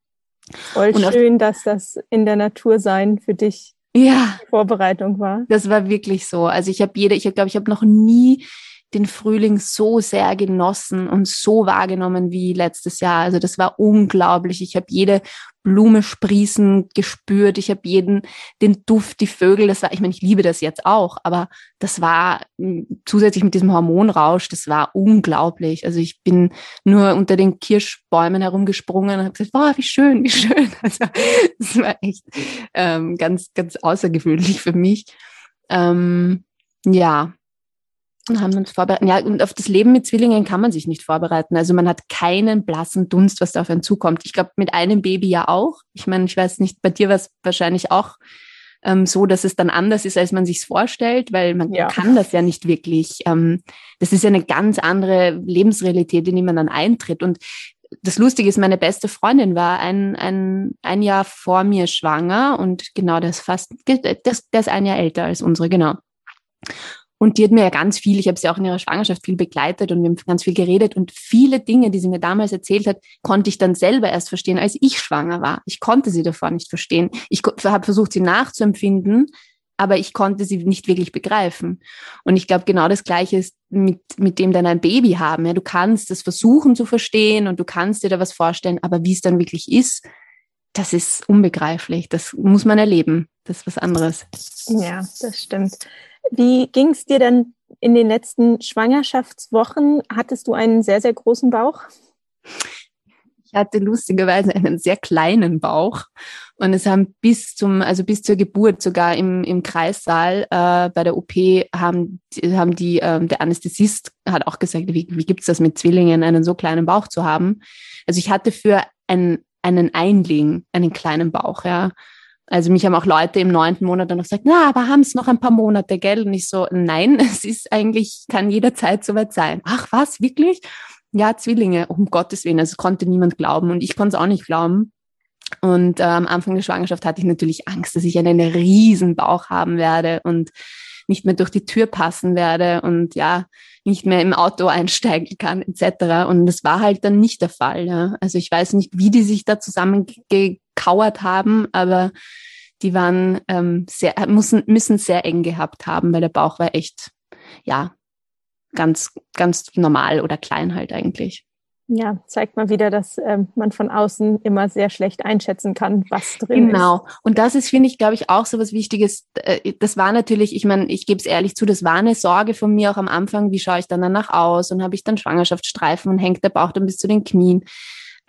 Voll und schön, dass das in der Natur sein für dich ja, Vorbereitung war. Das war wirklich so. Also ich habe jede, ich glaube, ich habe noch nie den Frühling so sehr genossen und so wahrgenommen wie letztes Jahr. Also das war unglaublich. Ich habe jede Blume sprießen gespürt. Ich habe jeden, den Duft, die Vögel. Das war, ich meine, ich liebe das jetzt auch, aber das war hm, zusätzlich mit diesem Hormonrausch, das war unglaublich. Also ich bin nur unter den Kirschbäumen herumgesprungen und habe gesagt, boah, wie schön, wie schön. Also das war echt ähm, ganz, ganz außergewöhnlich für mich. Ähm, ja, und haben uns vorbereitet. Ja, und auf das Leben mit Zwillingen kann man sich nicht vorbereiten. Also man hat keinen blassen Dunst, was da auf einen zukommt. Ich glaube, mit einem Baby ja auch. Ich meine, ich weiß nicht, bei dir war es wahrscheinlich auch ähm, so, dass es dann anders ist, als man sich vorstellt, weil man ja. kann das ja nicht wirklich. Ähm, das ist ja eine ganz andere Lebensrealität, in die man dann eintritt. Und das Lustige ist, meine beste Freundin war ein, ein, ein Jahr vor mir schwanger und genau das fast, das, das ist ein Jahr älter als unsere, genau. Und die hat mir ja ganz viel, ich habe sie auch in ihrer Schwangerschaft viel begleitet und wir haben ganz viel geredet und viele Dinge, die sie mir damals erzählt hat, konnte ich dann selber erst verstehen, als ich schwanger war. Ich konnte sie davor nicht verstehen. Ich habe versucht, sie nachzuempfinden, aber ich konnte sie nicht wirklich begreifen. Und ich glaube, genau das Gleiche ist mit, mit dem dann ein Baby haben. Ja, du kannst es versuchen zu verstehen und du kannst dir da was vorstellen, aber wie es dann wirklich ist, das ist unbegreiflich. Das muss man erleben. Das ist was anderes. Ja, das stimmt. Wie ging es dir denn in den letzten Schwangerschaftswochen? Hattest du einen sehr, sehr großen Bauch? Ich hatte lustigerweise einen sehr kleinen Bauch und es haben bis zum, also bis zur Geburt sogar im, im Kreissaal äh, bei der OP haben, haben die, ähm, der Anästhesist hat auch gesagt, wie, wie gibt's das mit Zwillingen, einen so kleinen Bauch zu haben? Also ich hatte für ein, einen Einling einen kleinen Bauch, ja. Also mich haben auch Leute im neunten Monat dann noch gesagt, na, aber haben es noch ein paar Monate, gell? Und ich so, nein, es ist eigentlich, kann jederzeit soweit sein. Ach was, wirklich? Ja, Zwillinge, um Gottes Willen. Also konnte niemand glauben und ich konnte es auch nicht glauben. Und äh, am Anfang der Schwangerschaft hatte ich natürlich Angst, dass ich einen riesen Bauch haben werde und nicht mehr durch die Tür passen werde und ja, nicht mehr im Auto einsteigen kann, etc. Und das war halt dann nicht der Fall. Ja. Also ich weiß nicht, wie die sich da zusammengekauert haben, aber die waren ähm, sehr, müssen, müssen sehr eng gehabt haben, weil der Bauch war echt, ja, ganz, ganz normal oder klein halt eigentlich. Ja, zeigt mal wieder, dass ähm, man von außen immer sehr schlecht einschätzen kann, was drin genau. ist. Genau. Und das ist, finde ich, glaube ich, auch so was Wichtiges. Äh, das war natürlich, ich meine, ich gebe es ehrlich zu, das war eine Sorge von mir auch am Anfang, wie schaue ich dann danach aus und habe ich dann Schwangerschaftsstreifen und hängt der Bauch dann bis zu den Knien.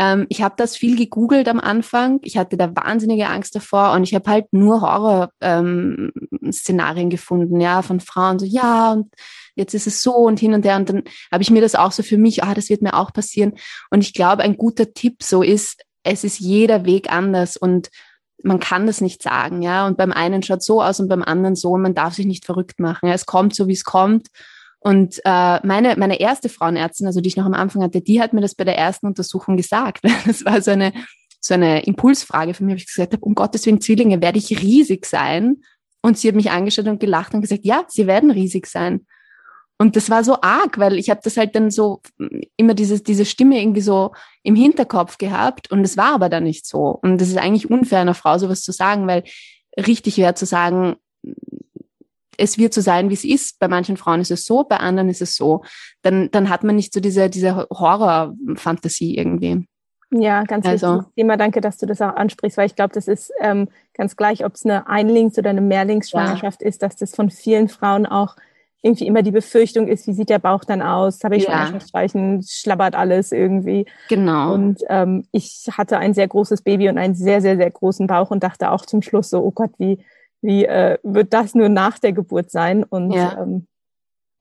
Ähm, ich habe das viel gegoogelt am Anfang. Ich hatte da wahnsinnige Angst davor und ich habe halt nur Horror-Szenarien ähm, gefunden, ja, von Frauen so, ja, und jetzt ist es so und hin und her. Und dann habe ich mir das auch so für mich, ah, das wird mir auch passieren. Und ich glaube, ein guter Tipp so ist, es ist jeder Weg anders und man kann das nicht sagen, ja. Und beim einen schaut so aus und beim anderen so und man darf sich nicht verrückt machen. Ja? Es kommt so, wie es kommt. Und äh, meine, meine erste Frauenärztin, also die ich noch am Anfang hatte, die hat mir das bei der ersten Untersuchung gesagt. Das war so eine, so eine Impulsfrage für mich, habe ich gesagt habe, um Gottes Willen, Zwillinge, werde ich riesig sein? Und sie hat mich angeschaut und gelacht und gesagt, ja, sie werden riesig sein. Und das war so arg, weil ich habe das halt dann so immer dieses, diese Stimme irgendwie so im Hinterkopf gehabt und es war aber dann nicht so. Und das ist eigentlich unfair, einer Frau sowas zu sagen, weil richtig wäre zu sagen, es wird so sein, wie es ist. Bei manchen Frauen ist es so, bei anderen ist es so. Dann, dann hat man nicht so diese, diese Horror-Fantasie irgendwie. Ja, ganz also. wichtiges Thema. Danke, dass du das auch ansprichst, weil ich glaube, das ist ähm, ganz gleich, ob es eine Einlings- oder eine Mehrlingsschwangerschaft ja. ist, dass das von vielen Frauen auch irgendwie immer die Befürchtung ist, wie sieht der Bauch dann aus? Habe ich ja. Schwangerschaftsspeichen? Schlabbert alles irgendwie? Genau. Und ähm, ich hatte ein sehr großes Baby und einen sehr, sehr, sehr großen Bauch und dachte auch zum Schluss so, oh Gott, wie, wie äh, wird das nur nach der Geburt sein? Und ja, ähm,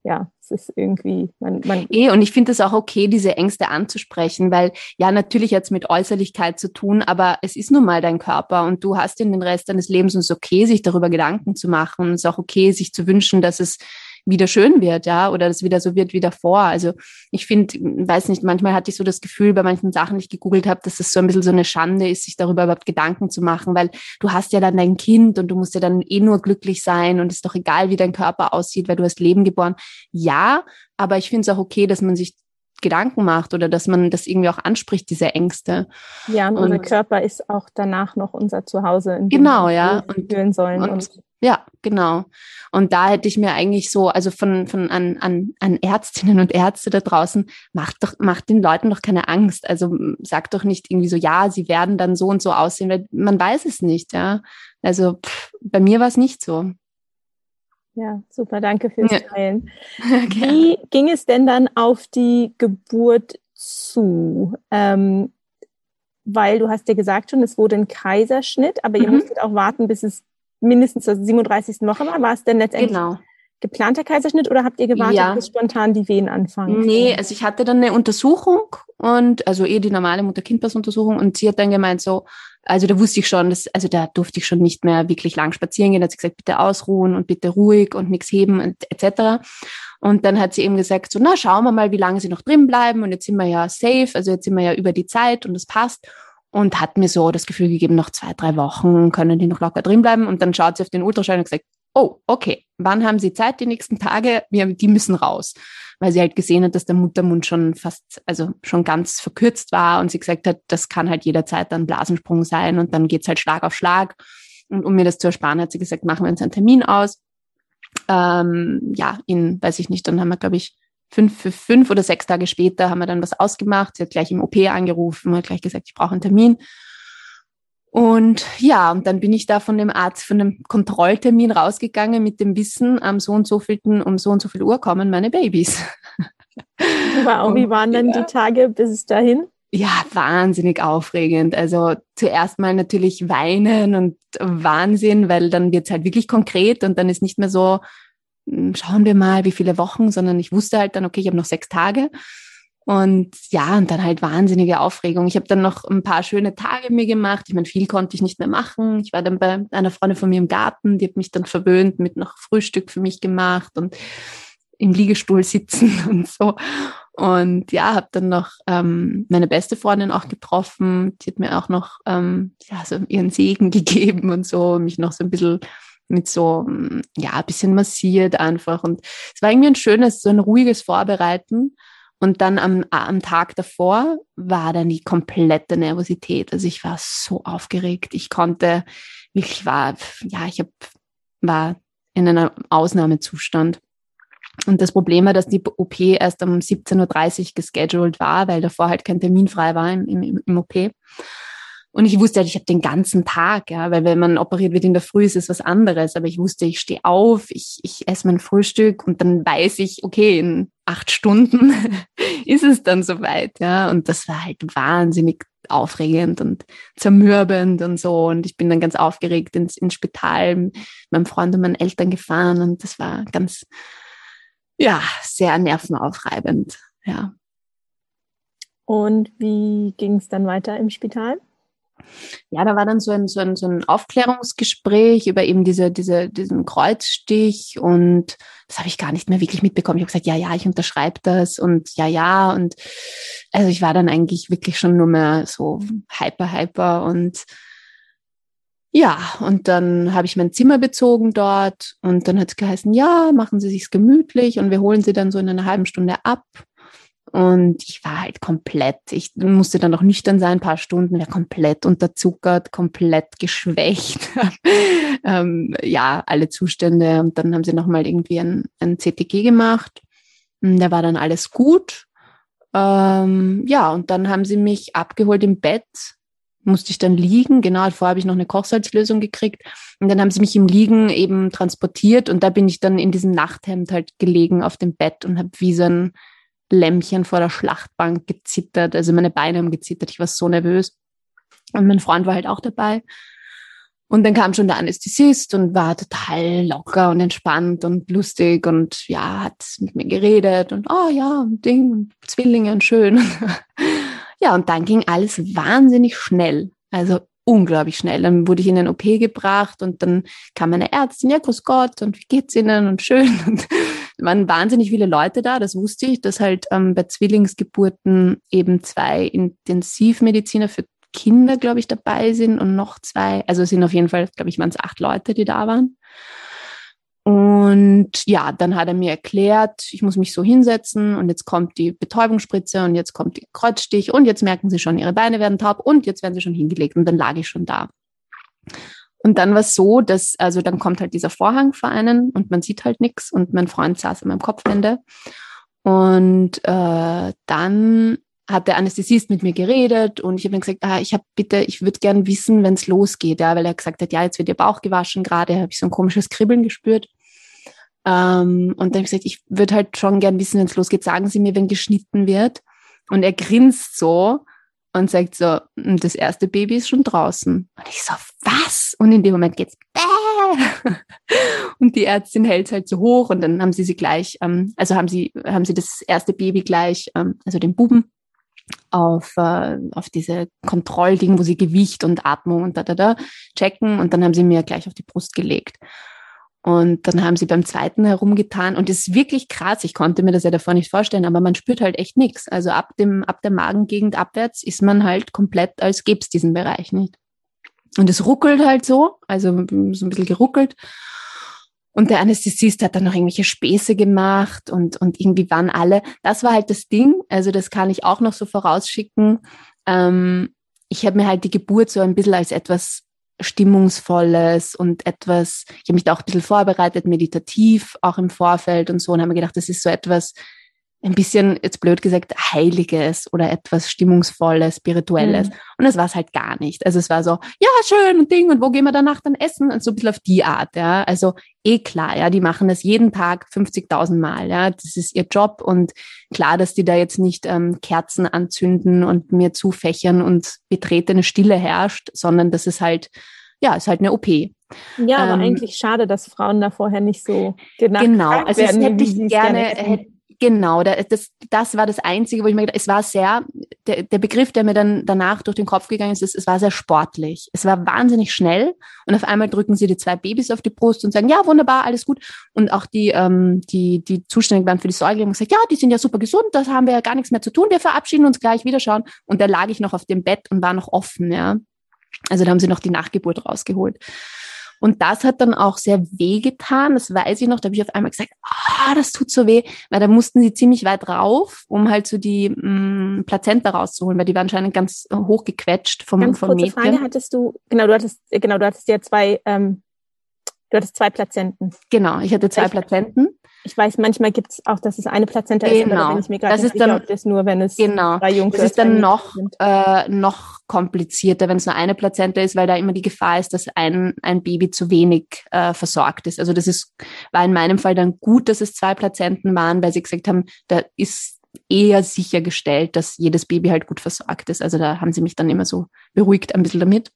ja es ist irgendwie, man, man Eh, und ich finde es auch okay, diese Ängste anzusprechen, weil ja, natürlich jetzt mit Äußerlichkeit zu tun, aber es ist nun mal dein Körper und du hast ihn den Rest deines Lebens und es ist okay, sich darüber Gedanken zu machen. Und es ist auch okay, sich zu wünschen, dass es wieder schön wird, ja, oder das wieder so wird wie davor. Also ich finde, weiß nicht, manchmal hatte ich so das Gefühl bei manchen Sachen, die ich gegoogelt habe, dass es so ein bisschen so eine Schande ist, sich darüber überhaupt Gedanken zu machen, weil du hast ja dann dein Kind und du musst ja dann eh nur glücklich sein und es ist doch egal, wie dein Körper aussieht, weil du hast Leben geboren. Ja, aber ich finde es auch okay, dass man sich Gedanken macht oder dass man das irgendwie auch anspricht, diese Ängste. Ja, und, und unser Körper ist auch danach noch unser Zuhause, in dem genau, wir ja. und, fühlen sollen. Und, und ja, genau. Und da hätte ich mir eigentlich so, also von, von an, an, an Ärztinnen und Ärzte da draußen, macht doch, macht den Leuten doch keine Angst. Also sagt doch nicht irgendwie so, ja, sie werden dann so und so aussehen, weil man weiß es nicht, ja. Also pff, bei mir war es nicht so. Ja, super, danke fürs Teilen. Ja. Wie ging es denn dann auf die Geburt zu? Ähm, weil du hast ja gesagt schon, es wurde ein Kaiserschnitt, aber mhm. ihr musstet auch warten, bis es mindestens zur 37. Woche war? War es denn letztendlich genau. geplanter Kaiserschnitt oder habt ihr gewartet, ja. bis spontan die Wehen anfangen? Nee, also ich hatte dann eine Untersuchung und also eh die normale Mutter-Kind-Pass-Untersuchung und sie hat dann gemeint so, also da wusste ich schon, dass, also da durfte ich schon nicht mehr wirklich lang spazieren gehen. Da hat sie gesagt, bitte ausruhen und bitte ruhig und nichts heben und etc. Und dann hat sie eben gesagt, so, na, schauen wir mal, wie lange sie noch drin bleiben. Und jetzt sind wir ja safe, also jetzt sind wir ja über die Zeit und es passt und hat mir so das Gefühl gegeben, noch zwei, drei Wochen können die noch locker drin bleiben. Und dann schaut sie auf den Ultraschall und gesagt, oh, okay, wann haben Sie Zeit die nächsten Tage? Wir, die müssen raus. Weil sie halt gesehen hat, dass der Muttermund schon fast, also schon ganz verkürzt war und sie gesagt hat, das kann halt jederzeit dann Blasensprung sein und dann geht's halt Schlag auf Schlag. Und um mir das zu ersparen, hat sie gesagt, machen wir uns einen Termin aus. Ähm, ja, in, weiß ich nicht, dann haben wir, glaube ich, fünf, fünf oder sechs Tage später haben wir dann was ausgemacht. Sie hat gleich im OP angerufen, hat gleich gesagt, ich brauche einen Termin. Und ja, und dann bin ich da von dem Arzt, von dem Kontrolltermin rausgegangen mit dem Wissen, am so und so vielten, um so und so viel Uhr kommen meine Babys. Wow, wie waren denn ja. die Tage bis dahin? Ja, wahnsinnig aufregend. Also zuerst mal natürlich weinen und Wahnsinn, weil dann wird's halt wirklich konkret und dann ist nicht mehr so, schauen wir mal, wie viele Wochen, sondern ich wusste halt dann, okay, ich habe noch sechs Tage. Und ja, und dann halt wahnsinnige Aufregung. Ich habe dann noch ein paar schöne Tage mir gemacht. Ich meine, viel konnte ich nicht mehr machen. Ich war dann bei einer Freundin von mir im Garten, die hat mich dann verwöhnt mit noch Frühstück für mich gemacht und im Liegestuhl sitzen und so. Und ja, habe dann noch ähm, meine beste Freundin auch getroffen. Die hat mir auch noch ähm, ja, so ihren Segen gegeben und so, mich noch so ein bisschen mit so, mm, ja, ein bisschen massiert einfach. Und es war irgendwie ein schönes, so ein ruhiges Vorbereiten. Und dann am, am Tag davor war dann die komplette Nervosität. Also ich war so aufgeregt. Ich konnte, ich war, ja, ich hab, war in einem Ausnahmezustand. Und das Problem war, dass die OP erst um 17.30 Uhr gescheduled war, weil davor halt kein Termin frei war im, im, im OP. Und ich wusste halt, ich habe den ganzen Tag, ja, weil wenn man operiert wird in der Früh, ist es was anderes. Aber ich wusste, ich stehe auf, ich, ich esse mein Frühstück und dann weiß ich, okay, in acht Stunden ist es dann soweit, ja. Und das war halt wahnsinnig aufregend und zermürbend und so. Und ich bin dann ganz aufgeregt ins, ins Spital mit meinem Freund und meinen Eltern gefahren und das war ganz, ja, sehr nervenaufreibend, ja. Und wie ging es dann weiter im Spital? Ja, da war dann so ein, so ein, so ein Aufklärungsgespräch über eben diese, diese, diesen Kreuzstich und das habe ich gar nicht mehr wirklich mitbekommen. Ich habe gesagt, ja, ja, ich unterschreibe das und ja, ja und also ich war dann eigentlich wirklich schon nur mehr so hyper, hyper und ja, und dann habe ich mein Zimmer bezogen dort und dann hat es geheißen, ja, machen Sie sich's gemütlich und wir holen Sie dann so in einer halben Stunde ab. Und ich war halt komplett, ich musste dann noch nüchtern sein, ein paar Stunden, war komplett unterzuckert, komplett geschwächt. ähm, ja, alle Zustände. Und dann haben sie nochmal irgendwie ein, ein CTG gemacht. Da war dann alles gut. Ähm, ja, und dann haben sie mich abgeholt im Bett, musste ich dann liegen. Genau, vorher habe ich noch eine Kochsalzlösung gekriegt. Und dann haben sie mich im Liegen eben transportiert und da bin ich dann in diesem Nachthemd halt gelegen auf dem Bett und habe wie so ein Lämmchen vor der Schlachtbank gezittert. Also meine Beine haben gezittert. Ich war so nervös. Und mein Freund war halt auch dabei. Und dann kam schon der Anästhesist und war total locker und entspannt und lustig und ja, hat mit mir geredet und oh ja, Ding Zwillinge und schön. ja, und dann ging alles wahnsinnig schnell. Also unglaublich schnell. Dann wurde ich in den OP gebracht und dann kam meine Ärztin, ja, grüß Gott und wie geht's Ihnen und schön. Und waren wahnsinnig viele Leute da, das wusste ich, dass halt ähm, bei Zwillingsgeburten eben zwei Intensivmediziner für Kinder, glaube ich, dabei sind und noch zwei, also es sind auf jeden Fall, glaube ich, waren es acht Leute, die da waren. Und ja, dann hat er mir erklärt, ich muss mich so hinsetzen und jetzt kommt die Betäubungsspritze und jetzt kommt die Kreuzstich und jetzt merken sie schon, ihre Beine werden taub und jetzt werden sie schon hingelegt und dann lag ich schon da. Und dann war es so, dass, also dann kommt halt dieser Vorhang vor einen und man sieht halt nichts und mein Freund saß an meinem Kopfende. Und äh, dann hat der Anästhesist mit mir geredet und ich habe ihm gesagt, ah, ich habe bitte, ich würde gern wissen, wenn es losgeht, ja, weil er gesagt hat, ja, jetzt wird ihr Bauch gewaschen, gerade habe ich so ein komisches Kribbeln gespürt. Ähm, und dann habe ich gesagt, ich würde halt schon gern wissen, wenn es losgeht, sagen Sie mir, wenn geschnitten wird. Und er grinst so und sagt so, hm, das erste Baby ist schon draußen. Und ich so, was? Und in dem Moment geht's Bäh! und die Ärztin hält halt so hoch und dann haben sie sie gleich, ähm, also haben sie, haben sie das erste Baby gleich, ähm, also den Buben, auf, äh, auf diese Kontrollding, wo sie Gewicht und Atmung und da, da, da checken und dann haben sie mir gleich auf die Brust gelegt. Und dann haben sie beim zweiten herumgetan und es ist wirklich krass. Ich konnte mir das ja davor nicht vorstellen, aber man spürt halt echt nichts. Also ab dem, ab der Magengegend abwärts ist man halt komplett, als gäbe es diesen Bereich nicht. Und es ruckelt halt so, also so ein bisschen geruckelt. Und der Anästhesist hat dann noch irgendwelche Späße gemacht und, und irgendwie waren alle. Das war halt das Ding. Also das kann ich auch noch so vorausschicken. Ähm, ich habe mir halt die Geburt so ein bisschen als etwas Stimmungsvolles und etwas, ich habe mich da auch ein bisschen vorbereitet, meditativ auch im Vorfeld und so und habe mir gedacht, das ist so etwas, ein bisschen, jetzt blöd gesagt, Heiliges oder etwas Stimmungsvolles, Spirituelles. Mhm. Und das war es halt gar nicht. Also es war so, ja, schön und Ding, und wo gehen wir danach dann essen? Und so ein bisschen auf die Art, ja. Also eh klar, ja, die machen das jeden Tag 50.000 Mal, ja. Das ist ihr Job und klar, dass die da jetzt nicht ähm, Kerzen anzünden und mir zufächern und betretene Stille herrscht, sondern das ist halt, ja, ist halt eine OP. Ja, aber ähm, eigentlich schade, dass Frauen da vorher nicht so genau. Genau, also das hätte ich gerne, hätte, Genau, das, das war das Einzige, wo ich mir gedacht es war sehr, der, der Begriff, der mir dann danach durch den Kopf gegangen ist, ist, es war sehr sportlich. Es war wahnsinnig schnell und auf einmal drücken sie die zwei Babys auf die Brust und sagen, ja, wunderbar, alles gut. Und auch die, ähm, die, die zuständig waren für die Säuglinge gesagt, ja, die sind ja super gesund, das haben wir ja gar nichts mehr zu tun, wir verabschieden uns gleich, wiederschauen. Und da lag ich noch auf dem Bett und war noch offen, ja. Also da haben sie noch die Nachgeburt rausgeholt. Und das hat dann auch sehr weh getan. Das weiß ich noch. Da habe ich auf einmal gesagt, ah, das tut so weh, weil da mussten sie ziemlich weit rauf, um halt so die mh, mm, Plazenta rauszuholen, weil die war anscheinend ganz äh, hochgequetscht vom, ganz vom kurze Mädchen. Frage hattest du, genau, du hattest, genau, du hattest ja zwei, ähm, du hattest zwei Plazenten. Genau, ich hatte zwei Plazenten. Ich weiß, manchmal gibt es auch, dass es eine Plazenta genau. ist, aber da bin ich mir gerade nicht sicher, dann, ob das nur, wenn es genau. drei Jungfern Das ist dann noch, äh, noch komplizierter, wenn es nur eine Plazenta ist, weil da immer die Gefahr ist, dass ein, ein Baby zu wenig äh, versorgt ist. Also das ist, war in meinem Fall dann gut, dass es zwei Plazenten waren, weil sie gesagt haben, da ist eher sichergestellt, dass jedes Baby halt gut versorgt ist. Also da haben sie mich dann immer so beruhigt ein bisschen damit.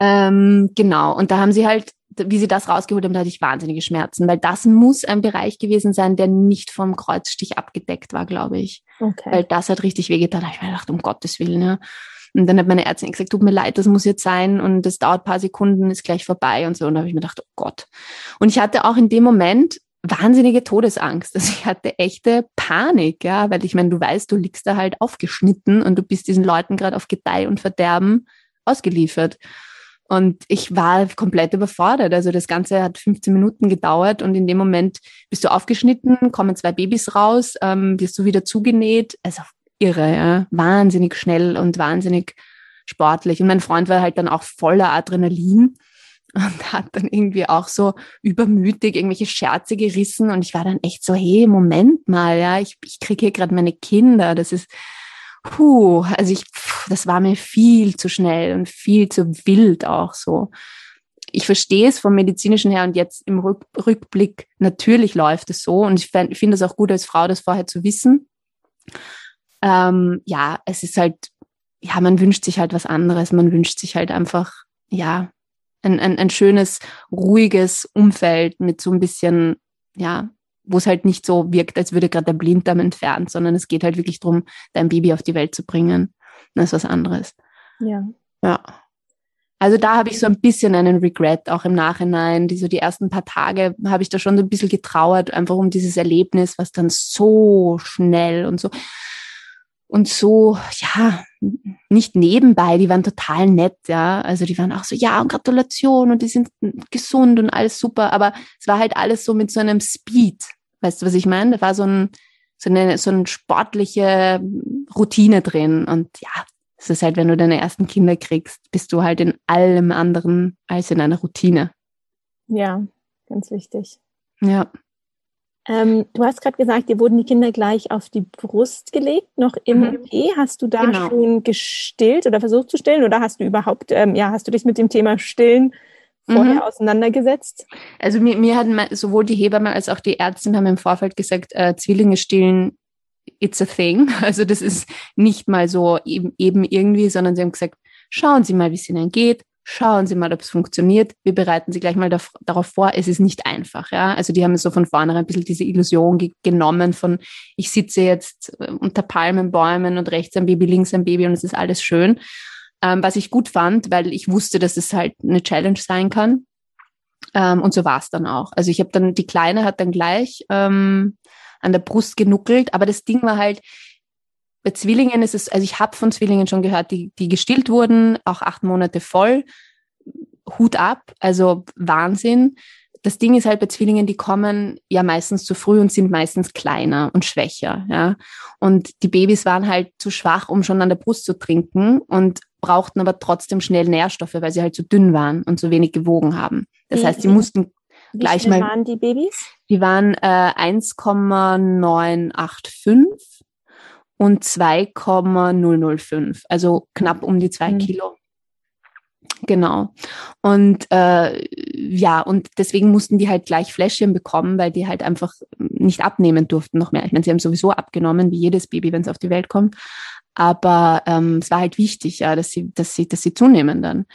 Ähm, genau, und da haben sie halt, wie sie das rausgeholt haben, da hatte ich wahnsinnige Schmerzen, weil das muss ein Bereich gewesen sein, der nicht vom Kreuzstich abgedeckt war, glaube ich. Okay. Weil das hat richtig wehgetan. Da habe ich mir gedacht, um Gottes Willen, ja. Und dann hat meine Ärztin gesagt, tut mir leid, das muss jetzt sein und das dauert ein paar Sekunden, ist gleich vorbei und so. Und da habe ich mir gedacht, oh Gott. Und ich hatte auch in dem Moment wahnsinnige Todesangst. Also ich hatte echte Panik, ja, weil ich meine, du weißt, du liegst da halt aufgeschnitten und du bist diesen Leuten gerade auf Gedeih und Verderben ausgeliefert. Und ich war komplett überfordert. Also das Ganze hat 15 Minuten gedauert und in dem Moment bist du aufgeschnitten, kommen zwei Babys raus, ähm, wirst du wieder zugenäht. Also irre, ja. wahnsinnig schnell und wahnsinnig sportlich. Und mein Freund war halt dann auch voller Adrenalin und hat dann irgendwie auch so übermütig irgendwelche Scherze gerissen und ich war dann echt so, hey, Moment mal, ja, ich, ich kriege hier gerade meine Kinder, das ist, puh, also ich, das war mir viel zu schnell und viel zu wild auch so. Ich verstehe es vom medizinischen her und jetzt im Rück, Rückblick, natürlich läuft es so und ich finde es auch gut als Frau, das vorher zu wissen. Ähm, ja, es ist halt, ja, man wünscht sich halt was anderes, man wünscht sich halt einfach, ja, ein, ein, ein schönes, ruhiges Umfeld mit so ein bisschen, ja, wo es halt nicht so wirkt, als würde gerade der Blinddarm entfernt, sondern es geht halt wirklich darum, dein Baby auf die Welt zu bringen. Das ist was anderes. Ja. Ja. Also da habe ich so ein bisschen einen Regret auch im Nachhinein. Die so die ersten paar Tage habe ich da schon so ein bisschen getrauert, einfach um dieses Erlebnis, was dann so schnell und so und so, ja, nicht nebenbei, die waren total nett, ja. Also die waren auch so, ja, und Gratulation und die sind gesund und alles super, aber es war halt alles so mit so einem Speed. Weißt du, was ich meine? Da war so ein, so eine, so eine sportliche Routine drin. Und ja, es ist halt, wenn du deine ersten Kinder kriegst, bist du halt in allem anderen als in einer Routine. Ja, ganz wichtig. Ja. Ähm, du hast gerade gesagt, dir wurden die Kinder gleich auf die Brust gelegt, noch im mhm. OP. Hast du da genau. schon gestillt oder versucht zu stillen oder hast du überhaupt, ähm, ja, hast du dich mit dem Thema Stillen vorher mhm. auseinandergesetzt? Also mir, mir hatten sowohl die Hebamme als auch die Ärztin haben im Vorfeld gesagt, äh, Zwillinge stillen, it's a thing. Also das ist nicht mal so eben, eben irgendwie, sondern sie haben gesagt, schauen Sie mal, wie es Ihnen geht schauen Sie mal, ob es funktioniert. Wir bereiten Sie gleich mal darauf vor. Es ist nicht einfach. Ja? Also die haben so von vornherein ein bisschen diese Illusion ge genommen von, ich sitze jetzt äh, unter Palmenbäumen und rechts ein Baby, links ein Baby und es ist alles schön. Ähm, was ich gut fand, weil ich wusste, dass es halt eine Challenge sein kann. Ähm, und so war es dann auch. Also ich habe dann, die Kleine hat dann gleich ähm, an der Brust genuckelt, aber das Ding war halt, bei Zwillingen ist es, also ich habe von Zwillingen schon gehört, die, die gestillt wurden, auch acht Monate voll. Hut ab, also Wahnsinn. Das Ding ist halt bei Zwillingen, die kommen ja meistens zu früh und sind meistens kleiner und schwächer, ja. Und die Babys waren halt zu schwach, um schon an der Brust zu trinken und brauchten aber trotzdem schnell Nährstoffe, weil sie halt zu dünn waren und zu wenig gewogen haben. Das wie, heißt, sie mussten gleich mal. Wie waren die Babys? Die waren äh, 1,985 und 2,005, also knapp um die zwei mhm. Kilo. Genau. Und äh, ja, und deswegen mussten die halt gleich Fläschchen bekommen, weil die halt einfach nicht abnehmen durften noch mehr. Ich meine, sie haben sowieso abgenommen, wie jedes Baby, wenn es auf die Welt kommt. Aber ähm, es war halt wichtig, ja, dass sie, dass sie, dass sie zunehmen dann.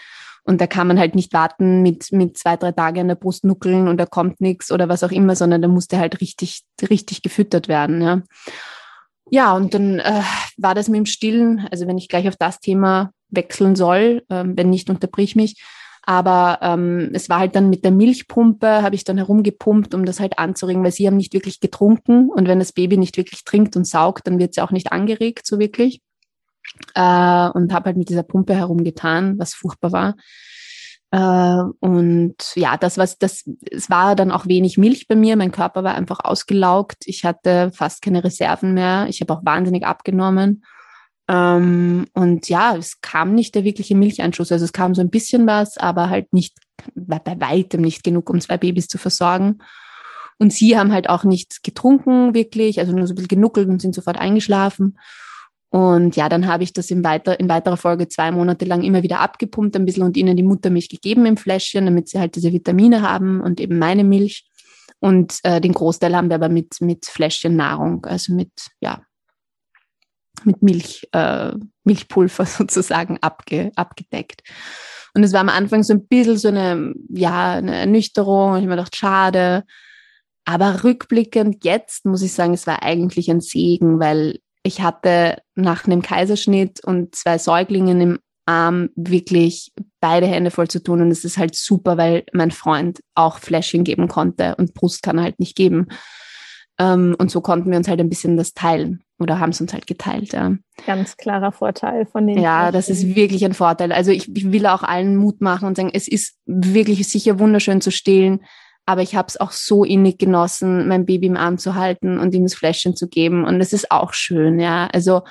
Und da kann man halt nicht warten mit, mit zwei, drei Tagen an der Brust nuckeln und da kommt nichts oder was auch immer, sondern da musste halt richtig, richtig gefüttert werden, ja. Ja, und dann äh, war das mit dem Stillen, also wenn ich gleich auf das Thema wechseln soll, ähm, wenn nicht, unterbrich mich. Aber ähm, es war halt dann mit der Milchpumpe, habe ich dann herumgepumpt, um das halt anzuregen, weil sie haben nicht wirklich getrunken. Und wenn das Baby nicht wirklich trinkt und saugt, dann wird sie auch nicht angeregt, so wirklich. Äh, und habe halt mit dieser Pumpe herumgetan, was furchtbar war. Äh, und ja, das was das es war dann auch wenig Milch bei mir. Mein Körper war einfach ausgelaugt. Ich hatte fast keine Reserven mehr. Ich habe auch wahnsinnig abgenommen. Ähm, und ja, es kam nicht der wirkliche Milcheinschuss. Also es kam so ein bisschen was, aber halt nicht bei weitem nicht genug, um zwei Babys zu versorgen. Und sie haben halt auch nichts getrunken, wirklich, also nur so ein bisschen genuckelt und sind sofort eingeschlafen. Und ja, dann habe ich das in, weiter, in weiterer Folge zwei Monate lang immer wieder abgepumpt ein bisschen und ihnen die Muttermilch gegeben im Fläschchen, damit sie halt diese Vitamine haben und eben meine Milch. Und äh, den Großteil haben wir aber mit, mit Fläschchennahrung, also mit, ja, mit Milch, äh, Milchpulver sozusagen abge, abgedeckt. Und es war am Anfang so ein bisschen so eine, ja, eine Ernüchterung. Ich habe mir gedacht, schade. Aber rückblickend jetzt muss ich sagen, es war eigentlich ein Segen, weil ich hatte nach einem Kaiserschnitt und zwei Säuglingen im Arm wirklich beide Hände voll zu tun. Und es ist halt super, weil mein Freund auch Fläschchen geben konnte und Brust kann er halt nicht geben. Ähm, und so konnten wir uns halt ein bisschen das teilen oder haben es uns halt geteilt. Ja. Ganz klarer Vorteil von den. Ja, das ist wirklich ein Vorteil. Also ich, ich will auch allen Mut machen und sagen, es ist wirklich sicher wunderschön zu stillen, aber ich habe es auch so innig genossen, mein Baby im Arm zu halten und ihm das Fläschchen zu geben. Und es ist auch schön, ja. Also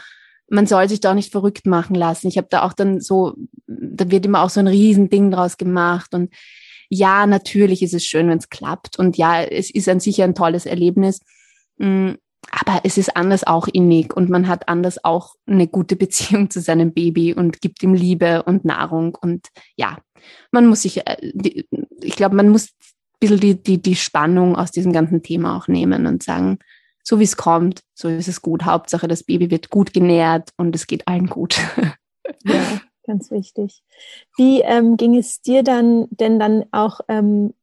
man soll sich da auch nicht verrückt machen lassen. Ich habe da auch dann so, da wird immer auch so ein Riesending draus gemacht. Und ja, natürlich ist es schön, wenn es klappt. Und ja, es ist an sich ein tolles Erlebnis. Mm, aber es ist anders auch innig und man hat anders auch eine gute Beziehung zu seinem Baby und gibt ihm Liebe und Nahrung. Und ja, man muss sich, äh, ich glaube, man muss bisschen die, die, die Spannung aus diesem ganzen Thema auch nehmen und sagen, so wie es kommt, so ist es gut. Hauptsache, das Baby wird gut genährt und es geht allen gut. Ja, ganz wichtig. Wie ähm, ging es dir dann denn dann auch ähm,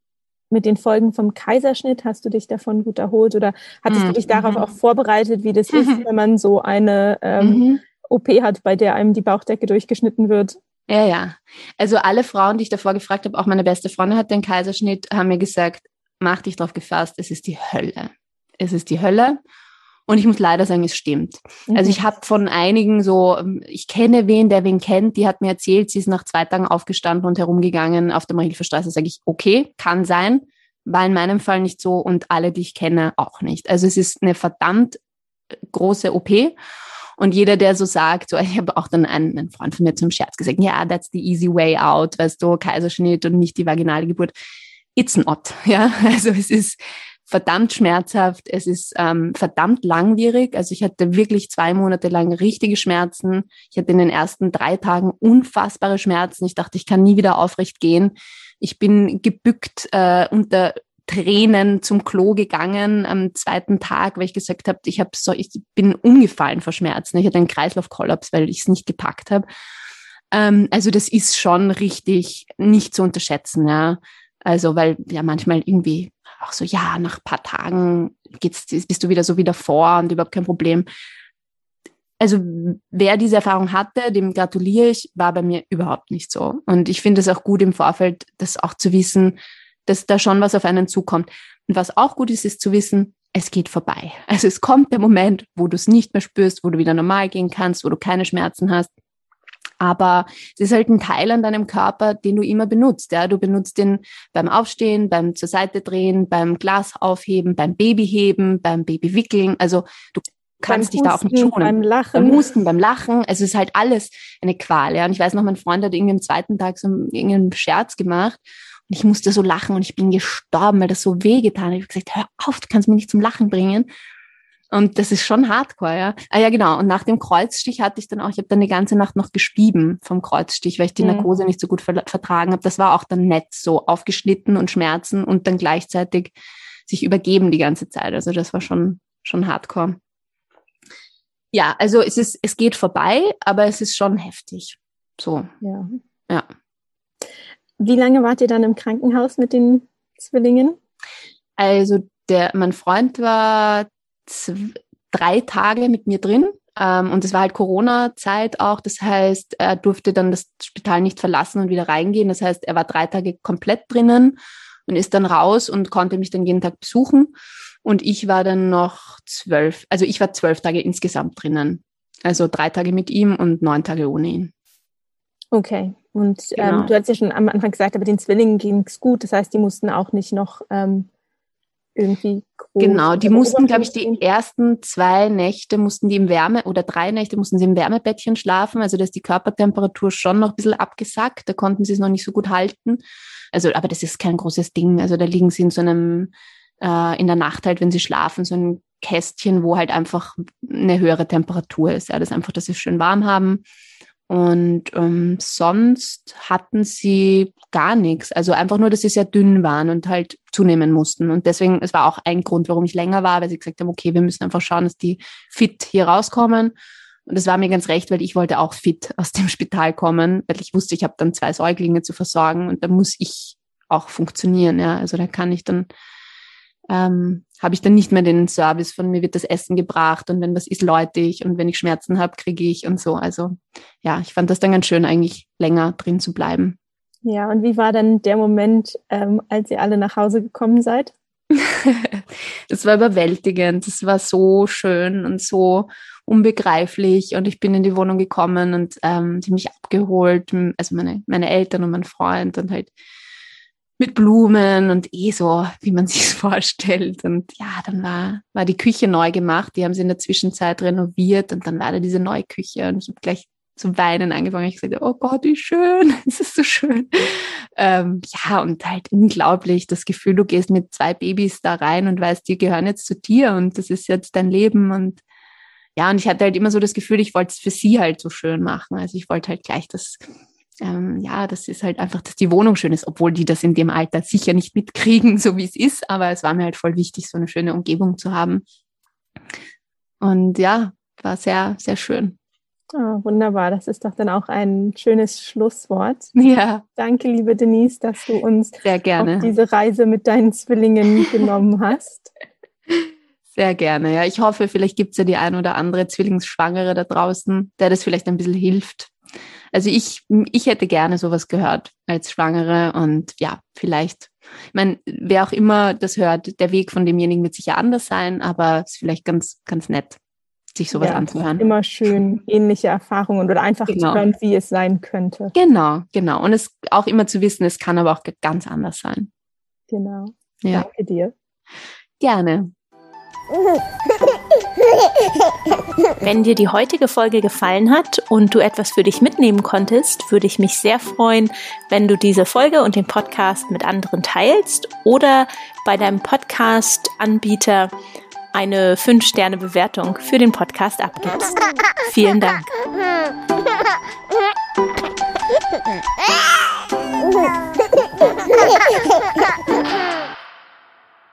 mit den Folgen vom Kaiserschnitt? Hast du dich davon gut erholt oder hattest mhm. du dich darauf auch vorbereitet, wie das ist, wenn man so eine ähm, mhm. OP hat, bei der einem die Bauchdecke durchgeschnitten wird? Ja, ja. Also alle Frauen, die ich davor gefragt habe, auch meine beste Freundin hat den Kaiserschnitt, haben mir gesagt, mach dich darauf gefasst, es ist die Hölle. Es ist die Hölle. Und ich muss leider sagen, es stimmt. Mhm. Also ich habe von einigen so, ich kenne wen, der wen kennt, die hat mir erzählt, sie ist nach zwei Tagen aufgestanden und herumgegangen auf der Marilferstraße. Sage ich, okay, kann sein, war in meinem Fall nicht so und alle, die ich kenne, auch nicht. Also es ist eine verdammt große OP. Und jeder, der so sagt, so, ich habe auch dann einen, einen Freund von mir zum Scherz gesagt, ja, yeah, that's the easy way out, weißt du, Kaiserschnitt und nicht die vaginale Geburt. It's not, ja. Also es ist verdammt schmerzhaft, es ist ähm, verdammt langwierig. Also ich hatte wirklich zwei Monate lang richtige Schmerzen. Ich hatte in den ersten drei Tagen unfassbare Schmerzen. Ich dachte, ich kann nie wieder aufrecht gehen. Ich bin gebückt äh, unter Tränen zum Klo gegangen am zweiten Tag, weil ich gesagt habe, ich habe so, ich bin umgefallen vor Schmerzen. Ich hatte einen Kreislaufkollaps, weil ich es nicht gepackt habe. Ähm, also das ist schon richtig nicht zu unterschätzen, ja. Also weil ja manchmal irgendwie auch so, ja, nach paar Tagen geht's, bist du wieder so wieder vor und überhaupt kein Problem. Also wer diese Erfahrung hatte, dem gratuliere ich, war bei mir überhaupt nicht so. Und ich finde es auch gut im Vorfeld, das auch zu wissen, dass da schon was auf einen zukommt. Und was auch gut ist, ist zu wissen, es geht vorbei. Also es kommt der Moment, wo du es nicht mehr spürst, wo du wieder normal gehen kannst, wo du keine Schmerzen hast. Aber es ist halt ein Teil an deinem Körper, den du immer benutzt. Ja, du benutzt den beim Aufstehen, beim zur Seite drehen, beim Glas aufheben, beim Babyheben, beim Babywickeln. Also du kannst dich da auch nicht schonen. Beim Lachen. Beim Husten, beim Lachen. Also es ist halt alles eine Qual. Ja. Und ich weiß noch, mein Freund hat irgendwie am zweiten Tag so irgendeinen Scherz gemacht. Und ich musste so lachen und ich bin gestorben, weil das so wehgetan hat. Ich habe gesagt, hör auf, du kannst mich nicht zum Lachen bringen. Und das ist schon hardcore, ja. Ah ja, genau. Und nach dem Kreuzstich hatte ich dann auch, ich habe dann die ganze Nacht noch gespieben vom Kreuzstich, weil ich die mhm. Narkose nicht so gut ver vertragen habe. Das war auch dann nett, so aufgeschnitten und Schmerzen und dann gleichzeitig sich übergeben die ganze Zeit. Also das war schon, schon hardcore. Ja, also es ist, es geht vorbei, aber es ist schon heftig. So. Ja. Ja. Wie lange wart ihr dann im Krankenhaus mit den Zwillingen? Also der, mein Freund war drei Tage mit mir drin. Ähm, und es war halt Corona-Zeit auch. Das heißt, er durfte dann das Spital nicht verlassen und wieder reingehen. Das heißt, er war drei Tage komplett drinnen und ist dann raus und konnte mich dann jeden Tag besuchen. Und ich war dann noch zwölf, also ich war zwölf Tage insgesamt drinnen. Also drei Tage mit ihm und neun Tage ohne ihn. Okay. Und ähm, genau. ähm, du hast ja schon am Anfang gesagt, aber den Zwillingen ging es gut. Das heißt, die mussten auch nicht noch ähm, irgendwie groß. Genau, die mussten, glaube ich, die ersten zwei Nächte mussten die im Wärme oder drei Nächte mussten sie im Wärmebettchen schlafen. Also da ist die Körpertemperatur schon noch ein bisschen abgesackt. Da konnten sie es noch nicht so gut halten. Also, aber das ist kein großes Ding. Also da liegen sie in so einem, äh, in der Nacht halt, wenn sie schlafen, so ein Kästchen, wo halt einfach eine höhere Temperatur ist. Ja, das ist einfach, dass sie es schön warm haben. Und ähm, sonst hatten sie gar nichts. Also einfach nur, dass sie sehr dünn waren und halt zunehmen mussten. Und deswegen, es war auch ein Grund, warum ich länger war, weil sie gesagt haben, okay, wir müssen einfach schauen, dass die fit hier rauskommen. Und das war mir ganz recht, weil ich wollte auch fit aus dem Spital kommen, weil ich wusste, ich habe dann zwei Säuglinge zu versorgen und da muss ich auch funktionieren. Ja, also da kann ich dann ähm, habe ich dann nicht mehr den Service von mir wird das Essen gebracht und wenn was ist, läute ich und wenn ich Schmerzen habe, kriege ich und so. Also ja, ich fand das dann ganz schön, eigentlich länger drin zu bleiben. Ja, und wie war dann der Moment, ähm, als ihr alle nach Hause gekommen seid? das war überwältigend. Das war so schön und so unbegreiflich. Und ich bin in die Wohnung gekommen und ähm, die mich abgeholt, also meine, meine Eltern und mein Freund und halt mit Blumen und eh so, wie man sich vorstellt. Und ja, dann war, war die Küche neu gemacht. Die haben sie in der Zwischenzeit renoviert und dann war da diese neue Küche und ich habe gleich zu weinen angefangen. Ich sagte, oh Gott, wie schön, es ist so schön. Ähm, ja, und halt unglaublich das Gefühl, du gehst mit zwei Babys da rein und weißt, die gehören jetzt zu dir und das ist jetzt dein Leben und ja, und ich hatte halt immer so das Gefühl, ich wollte es für sie halt so schön machen. Also ich wollte halt gleich das, ähm, ja, das ist halt einfach, dass die Wohnung schön ist, obwohl die das in dem Alter sicher nicht mitkriegen, so wie es ist. Aber es war mir halt voll wichtig, so eine schöne Umgebung zu haben. Und ja, war sehr, sehr schön. Oh, wunderbar, das ist doch dann auch ein schönes Schlusswort. Ja. Danke, liebe Denise, dass du uns Sehr gerne. auf diese Reise mit deinen Zwillingen genommen hast. Sehr gerne, ja. Ich hoffe, vielleicht gibt es ja die ein oder andere Zwillingsschwangere da draußen, der das vielleicht ein bisschen hilft. Also ich, ich hätte gerne sowas gehört als Schwangere und ja, vielleicht, ich meine, wer auch immer das hört, der Weg von demjenigen wird sicher anders sein, aber es ist vielleicht ganz, ganz nett sich sowas ja, anzuhören. Immer schön ähnliche Erfahrungen oder einfach genau. zu hören, wie es sein könnte. Genau, genau. Und es auch immer zu wissen, es kann aber auch ganz anders sein. Genau. Ja. Danke dir. Gerne. Wenn dir die heutige Folge gefallen hat und du etwas für dich mitnehmen konntest, würde ich mich sehr freuen, wenn du diese Folge und den Podcast mit anderen teilst oder bei deinem Podcast-Anbieter eine 5-Sterne-Bewertung für den Podcast abgibst. Vielen Dank.